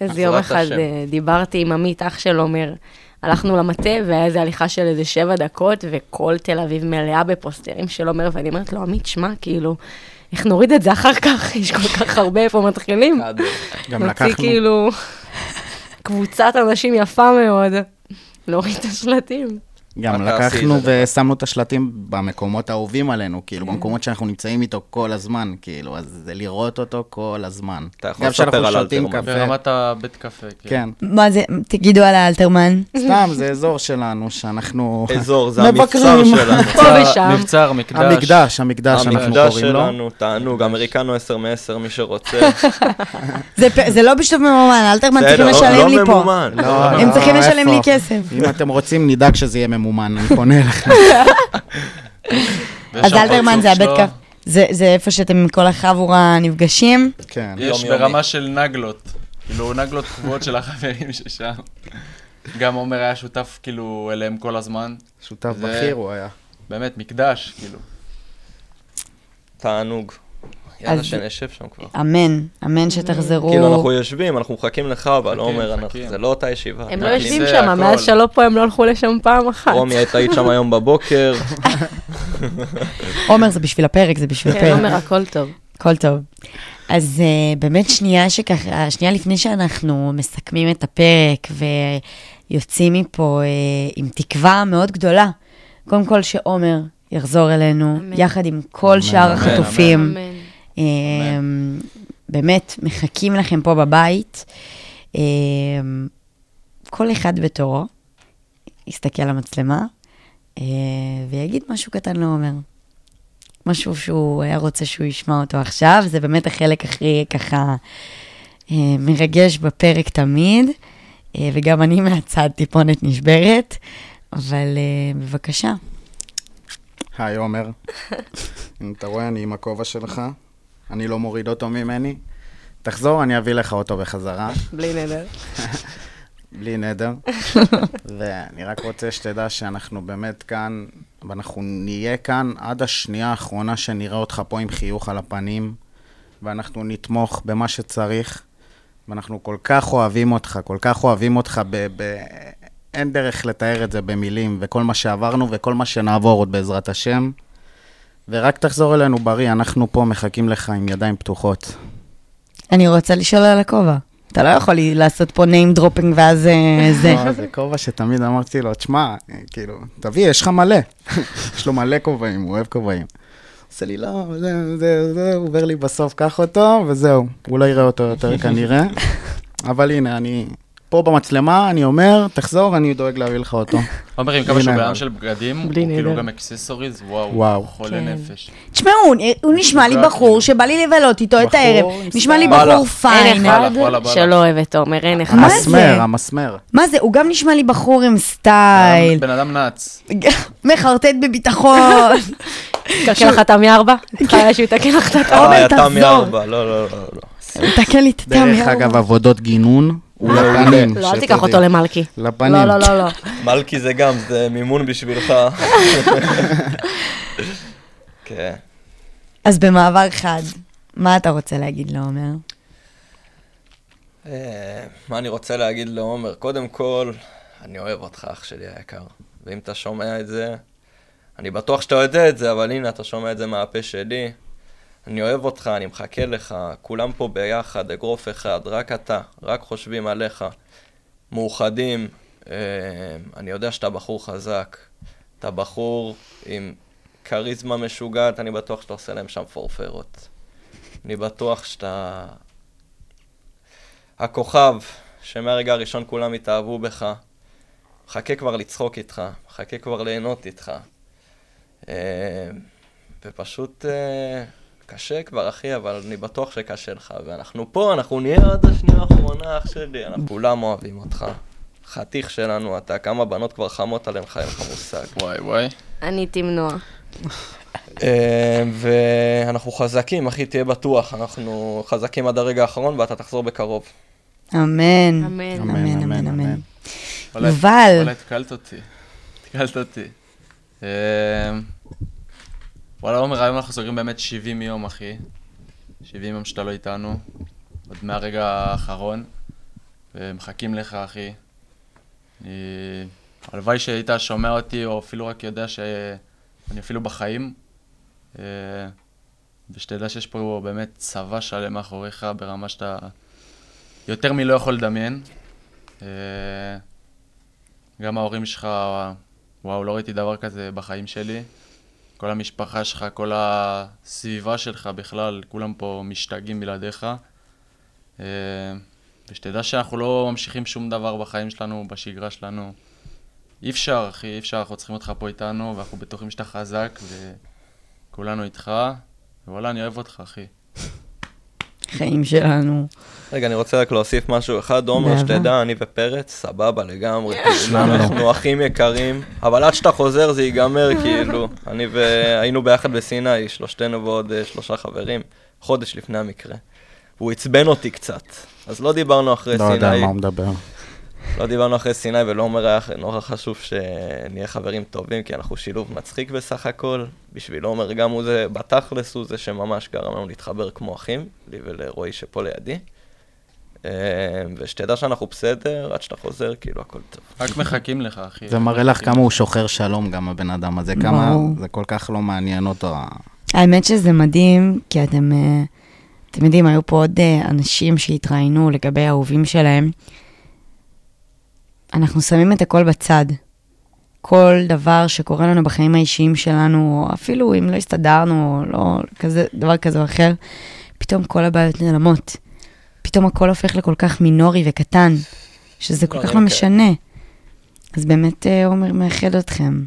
איזה יום אחד השם. אה, דיברתי עם עמית, אח של עומר. הלכנו למטה, והיה איזו הליכה של איזה שבע דקות, וכל תל אביב מלאה בפוסטרים של עומר, ואני אומרת לו, עמית, שמע, כאילו, איך נוריד את זה אחר כך? יש כל כך הרבה איפה מתחילים. גם נוציא לקחנו, כאילו קבוצת אנשים יפה מאוד, להוריד את השלטים. גם לקחנו. ושמנו את השלטים במקומות האהובים עלינו, כאילו, במקומות שאנחנו נמצאים איתו כל הזמן, כאילו, אז זה לראות אותו כל הזמן. אתה יכול גם כשאנחנו לספר על שותים אלתרמן. קפה. ברמת הבית קפה, כאילו. כן, מה זה, תגידו על האלתרמן. סתם, זה אזור שלנו, שאנחנו... אזור, זה המבצר. שלנו. פה ושם. מבצר, מקדש. המקדש, המקדש המקדש קוראים לו. שלנו, תענוג, אמריקנו 10 מ-10, מי שרוצה. זה לא בשיתוף ממומן, אלתרמן צריכים לשלם לא לי פה. לא, הם לא, צריכים לשלם לי? כסף. אם אתם רוצים, נדאג שזה יהיה ממומן, אני פונה אליכם. ויש אז אלתרמן זה הבית. קפה. זה זה איפה שאתם עם כל החבורה נפגשים? כן. יש. ברמה של נגלות. כאילו, נגלות קבועות של החברים ששם. גם עומר היה שותף, כאילו, אליהם כל הזמן. שותף בכיר הוא היה. באמת, מקדש, כאילו. תענוג. יאללה, אז- שנשב שם כבר. אמן, אמן שתחזרו. כאילו, אנחנו יושבים, אנחנו מחכים לך, אבל עומר. זה לא אותה ישיבה. הם לא יושבים שם. מאז שלא פה הם לא הלכו לשם פעם אחת. רומי, היית היית שם היום בבוקר. עומר, זה בשביל הפרק, זה בשביל כן, הפרק. עומר, הכל טוב. הכל טוב. אז uh, באמת שנייה שככה, שנייה לפני שאנחנו מסכמים את הפרק ויוצאים מפה uh, עם תקווה מאוד גדולה. קודם כל שעומר יחזור אלינו, אמן. יחד עם כל אמן, שאר אמן, החטופים. אמן. אמ, באמת, מחכים לכם פה בבית. אמ, כל אחד בתורו יסתכל על המצלמה אה, ויגיד משהו קטן לעומר. משהו שהוא היה רוצה שהוא ישמע אותו עכשיו, זה באמת החלק הכי ככה אה, מרגש בפרק תמיד, אה, וגם אני מהצד טיפונת נשברת, אבל בבקשה. היי, עומר. אם אתה רואה, אני עם הכובע שלך. אני לא מוריד אותו ממני. תחזור, אני אביא לך אותו בחזרה, בלי נדר. בלי נדר. ואני רק רוצה שתדע שאנחנו באמת כאן, ואנחנו נהיה כאן עד השנייה האחרונה שנראה אותך פה עם חיוך על הפנים, ואנחנו נתמוך במה שצריך, ואנחנו כל כך אוהבים אותך, כל כך אוהבים אותך ב... ב... אין דרך לתאר את זה במילים, וכל מה שעברנו וכל מה שנעבור עוד בעזרת השם. ורק תחזור אלינו בריא, אנחנו פה מחכים לך עם ידיים פתוחות. אני רוצה לשאול על הכובע. אתה לא יכול לעשות פה name dropping ואז אה, זה. לא, זה כובע שתמיד אמרתי לו, תשמע, כאילו, תביא, יש לך מלא. יש לו מלא כובעים, הוא אוהב כובעים. עושה לי, לא, זה, זה, זה, אומר לי בסוף, קח אותו, וזהו. הוא לא יראה אותו יותר כנראה. אבל הנה, אני פה במצלמה, אני אומר, תחזור, אני דואג להביא לך אותו. עומר, עם כמה שהוא. אדם של בגדים, הוא כאילו. גם accessories, וואו. הוא חולה כן. נפש. תשמעו, הוא- נשמע לי בחור. שבא לי לבלות איתו את הערב. נשמע לי. בחור. fine. אין אחד. שלא אוהב את תומר, אין אחד. מה זה? המסמר, המסמר. מה זה? הוא גם נשמע לי בחור עם סטייל, בן אדם נאץ. מחרטט בביטחון. תקן לך את המארבע? צריכה שהוא יתקן לך את התמי. עומר, אה, תמי תחזור. ארבע, לא, לא, לא, לא. תקן לי את הטעם. דרך אגב, עבודות גינון, לפנים. לא, אל. תיקח אותו למלכי. לפנים. לא, לא, לא, לא. מלכי זה גם, זה מימון בשבילך. כן. אז במעבר חד, מה אתה רוצה להגיד לעומר? אה, מה אני רוצה להגיד לעומר? קודם כל, אני אוהב אותך, אח שלי היקר. ואם אתה שומע את זה, אני בטוח שאתה יודע את זה, אבל הנה, אתה שומע את זה מהפה שלי. אני אוהב אותך, אני מחכה לך, כולם פה ביחד, אגרוף אחד, רק אתה, רק חושבים עליך. מאוחדים, אה, אני יודע שאתה בחור חזק, אתה בחור עם כריזמה משוגעת, אני בטוח שאתה עושה להם שם פורפרות. אני בטוח שאתה הכוכב, שמהרגע הראשון כולם התאהבו בך, מחכה כבר לצחוק איתך, מחכה כבר ליהנות איתך. אה, ופשוט אה, קשה כבר, אחי, אבל אני בטוח שקשה לך. ואנחנו פה, אנחנו נהיה עד השנייה האחרונה, אח שלי. אנחנו כולם אוהבים אותך. חתיך שלנו אתה, כמה בנות כבר חמות עליך, אין לך מושג. וואי וואי. אני תמנוע. אה, ואנחנו חזקים, אחי, תהיה בטוח. אנחנו חזקים עד הרגע האחרון, ואתה תחזור בקרוב. אמן. אמן. אמן, אמן, אמן. יובל. וואלה, התקלת אותי. התקלת אותי. וואלה, עומר, היום אנחנו סוגרים באמת 70 יום, אחי. 70 יום שאתה לא איתנו. עוד מהרגע האחרון. ומחכים לך, אחי. אני... הלוואי שהיית שומע אותי, או אפילו רק יודע שאני אפילו בחיים. אה, ושתדע שיש פה באמת צבא שלם מאחוריך ברמה שאתה יותר מלא יכול לדמיין. אה, גם ההורים שלך, וואו, לא ראיתי דבר כזה בחיים שלי. כל המשפחה שלך, כל הסביבה שלך בכלל, כולם פה משתגעים בלעדיך. אה, ושתדע שאנחנו לא ממשיכים שום דבר בחיים שלנו, בשגרה שלנו. אי אפשר, אחי, אי אפשר, אנחנו צריכים אותך פה איתנו, ואנחנו בטוחים שאתה חזק, וכולנו איתך. ווואלה, אני אוהב אותך, אחי. חיים שלנו. רגע, אני רוצה רק להוסיף משהו אחד, עומר. שתדע, אני ופרץ, סבבה לגמרי, כאילו, אנחנו אחים יקרים, אבל עד שאתה חוזר זה ייגמר, כאילו. אני והיינו ביחד בסיני, שלושתנו ועוד אה, שלושה חברים, חודש לפני המקרה. והוא עצבן אותי קצת, אז לא דיברנו אחרי לא יודע על סיני, מה הוא מדבר. לא דיברנו אחרי סיני, ולא אומר היה נורא חשוב שנהיה חברים טובים, כי אנחנו שילוב מצחיק בסך הכל. בשביל עומר גם הוא זה, בתכלס הוא זה שממש גרם לנו להתחבר כמו אחים, לי ולרועי שפה לידי. אה, ושתדע שאנחנו בסדר, עד שאתה חוזר, כאילו הכל טוב. רק מחכים לך, אחי. זה מראה לך כמה הוא שוחר שלום גם, הבן אדם הזה, כמה. זה כל כך לא מעניין אותו. האמת שזה מדהים, כי אתם, אה, אתם יודעים, היו פה עוד אה, אנשים שהתראיינו לגבי האהובים שלהם. אנחנו שמים את הכל בצד. כל דבר שקורה לנו בחיים האישיים שלנו, או אפילו אם לא הסתדרנו, או לא כזה, דבר כזה או אחר, פתאום כל הבעיות נעלמות. פתאום הכל הופך לכל כך מינורי וקטן, שזה כל כך לא דברים משנה. אז באמת אה, עומר מאחד אתכם.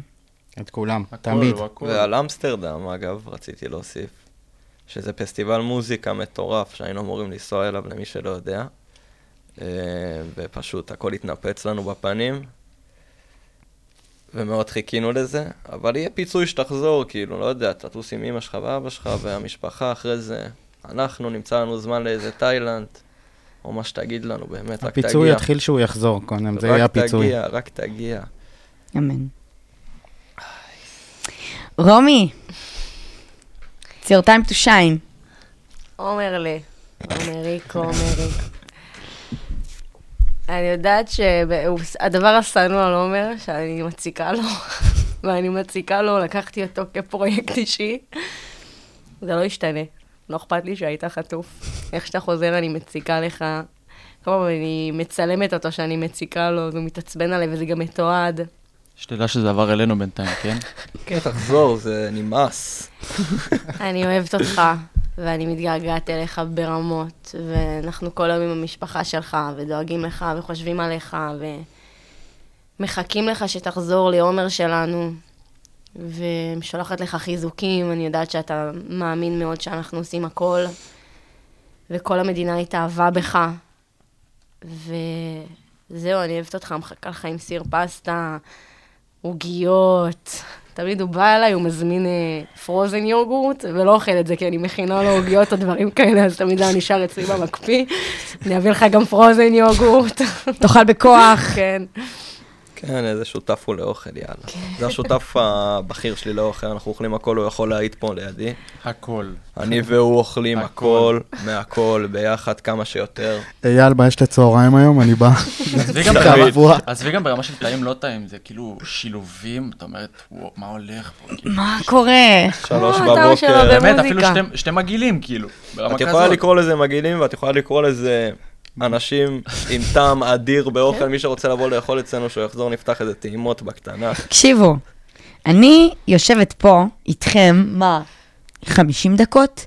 את כולם, תמיד. ועל אמסטרדם, אגב, רציתי להוסיף, שזה פסטיבל מוזיקה מטורף שהיינו אמורים לנסוע אליו למי שלא יודע, ופשוט הכל התנפץ לנו בפנים, ומאוד חיכינו לזה, אבל יהיה פיצוי שתחזור, כאילו, לא יודע, תטוס עם אמא שלך ואבא שלך והמשפחה אחרי זה, אנחנו נמצא לנו זמן לאיזה תאילנד, או מה שתגיד לנו, באמת, רק תגיע. הפיצוי יתחיל שהוא יחזור, קודם, זה יהיה רק הפיצוי. תגיע, רק תגיע. אמן. רומי, it's your time to shine. עומר ל. עומריק, עומריק. אני יודעת שהדבר השנוא על עומר, שאני מציקה לו, ואני מציקה לו, לקחתי אותו כפרויקט אישי, זה לא ישתנה. לא אכפת לי שהיית חטוף. איך שאתה חוזר, אני מציקה לך. כל פעם אני מצלמת אותו שאני מציקה לו, והוא מתעצבן עליי, וזה גם מתועד. שתדע שזה עבר אלינו בינתיים, כן? כן, תחזור, זה נמאס. אני אוהבת אותך, ואני מתגעגעת אליך ברמות, ואנחנו כל היום עם המשפחה שלך, ודואגים לך, וחושבים עליך, ומחכים לך שתחזור לעומר שלנו, ושולחת לך חיזוקים, אני יודעת שאתה מאמין מאוד שאנחנו עושים הכל, וכל המדינה התאהבה בך, וזהו, אני אוהבת אותך, מחכה לך עם סיר פסטה, עוגיות. תמיד הוא בא אליי, הוא מזמין פרוזן יוגורט, ולא אוכל את זה, כי אני מכינה לו עוגיות או דברים כאלה, אז תמיד היה נשאר אצלי במקפיא. אני אביא לך גם פרוזן יוגורט. תאכל בכוח. כן. כן, איזה שותף הוא לאוכל, יאללה. זה השותף הבכיר שלי לאוכל, אנחנו אוכלים הכל, הוא יכול להעיד פה לידי. הכל. אני והוא אוכלים הכל. הכל, מהכל, ביחד, כמה שיותר. אייל, מה יש לצהריים היום? אני בא. עזבי גם. ברמה- של טעים לא טעים, זה כאילו שילובים, את אומרת, "וואו, מה הולך פה? כאילו, מה קורה? שלוש שלו בבוקר. באמת, אפילו שתי- מגעילים, כאילו, ברמה את כזאת. יכולה לקרוא לזה מגעילים, ואת יכולה לקרוא לזה אנשים עם טעם אדיר באוכל, מי שרוצה לבוא לאכול אצלנו, שהוא יחזור, נפתח איזה טעימות בקטנה. תקשיבו, אני יושבת פה איתכם, מה? 50 דקות,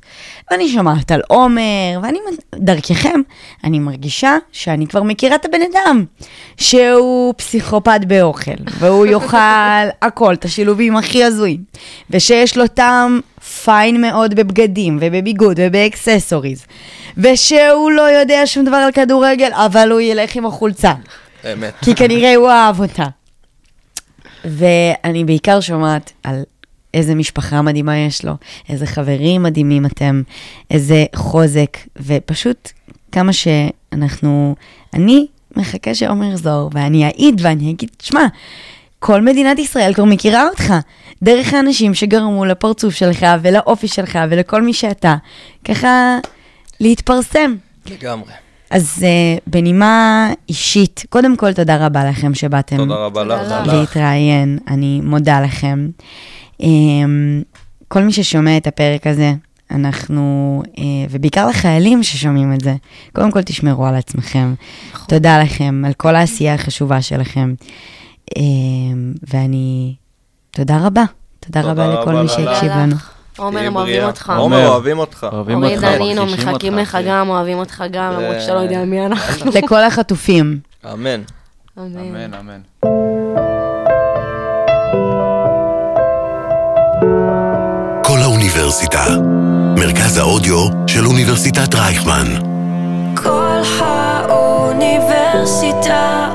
ואני שומעת על עומר, ואני, דרככם, אני מרגישה שאני כבר מכירה את הבן אדם, שהוא פסיכופת באוכל, והוא יאכל הכל, את השילובים הכי הזויים, ושיש לו טעם פיין מאוד בבגדים, ובביגוד, ובאקססוריז, ושהוא לא יודע שום דבר על כדורגל, אבל הוא ילך עם החולצה. באמת. כי כנראה הוא אהב אותה. ואני בעיקר שומעת על איזה משפחה מדהימה יש לו, איזה חברים מדהימים אתם, איזה חוזק, ופשוט כמה שאנחנו, אני מחכה שעומר יחזור, ואני אעיד ואני אגיד, שמע, כל מדינת ישראל כבר מכירה אותך, דרך האנשים שגרמו לפרצוף שלך ולאופי שלך ולכל מי שאתה, ככה להתפרסם. לגמרי. אז uh, בנימה אישית, קודם כל תודה רבה לכם שבאתם תודה רבה לך. להתראיין, אני מודה לכם. Um, כל מי ששומע את הפרק הזה, אנחנו, uh, ובעיקר לחיילים ששומעים את זה, קודם כל תשמרו על עצמכם. תודה לכם על כל העשייה החשובה שלכם. Um, ואני, תודה רבה. תודה תודה רבה לכל רבה מי. שהקשיב לנו. עומר, הם אוהבים. אותך. עומר, אוהבים אותך. אוהבים אורי אותך, דנינו, מחכים לך. גם, אוהבים אותך גם, למרות שאתה לא יודע מי אנחנו. לכל החטופים. אמן. אמן, אמן. כל האוניברסיטה. מרכז האודיו של אוניברסיטת רייכמן. כל האוניברסיטה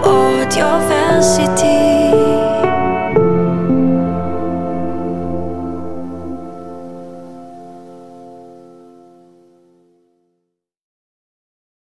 אודיוורסיטי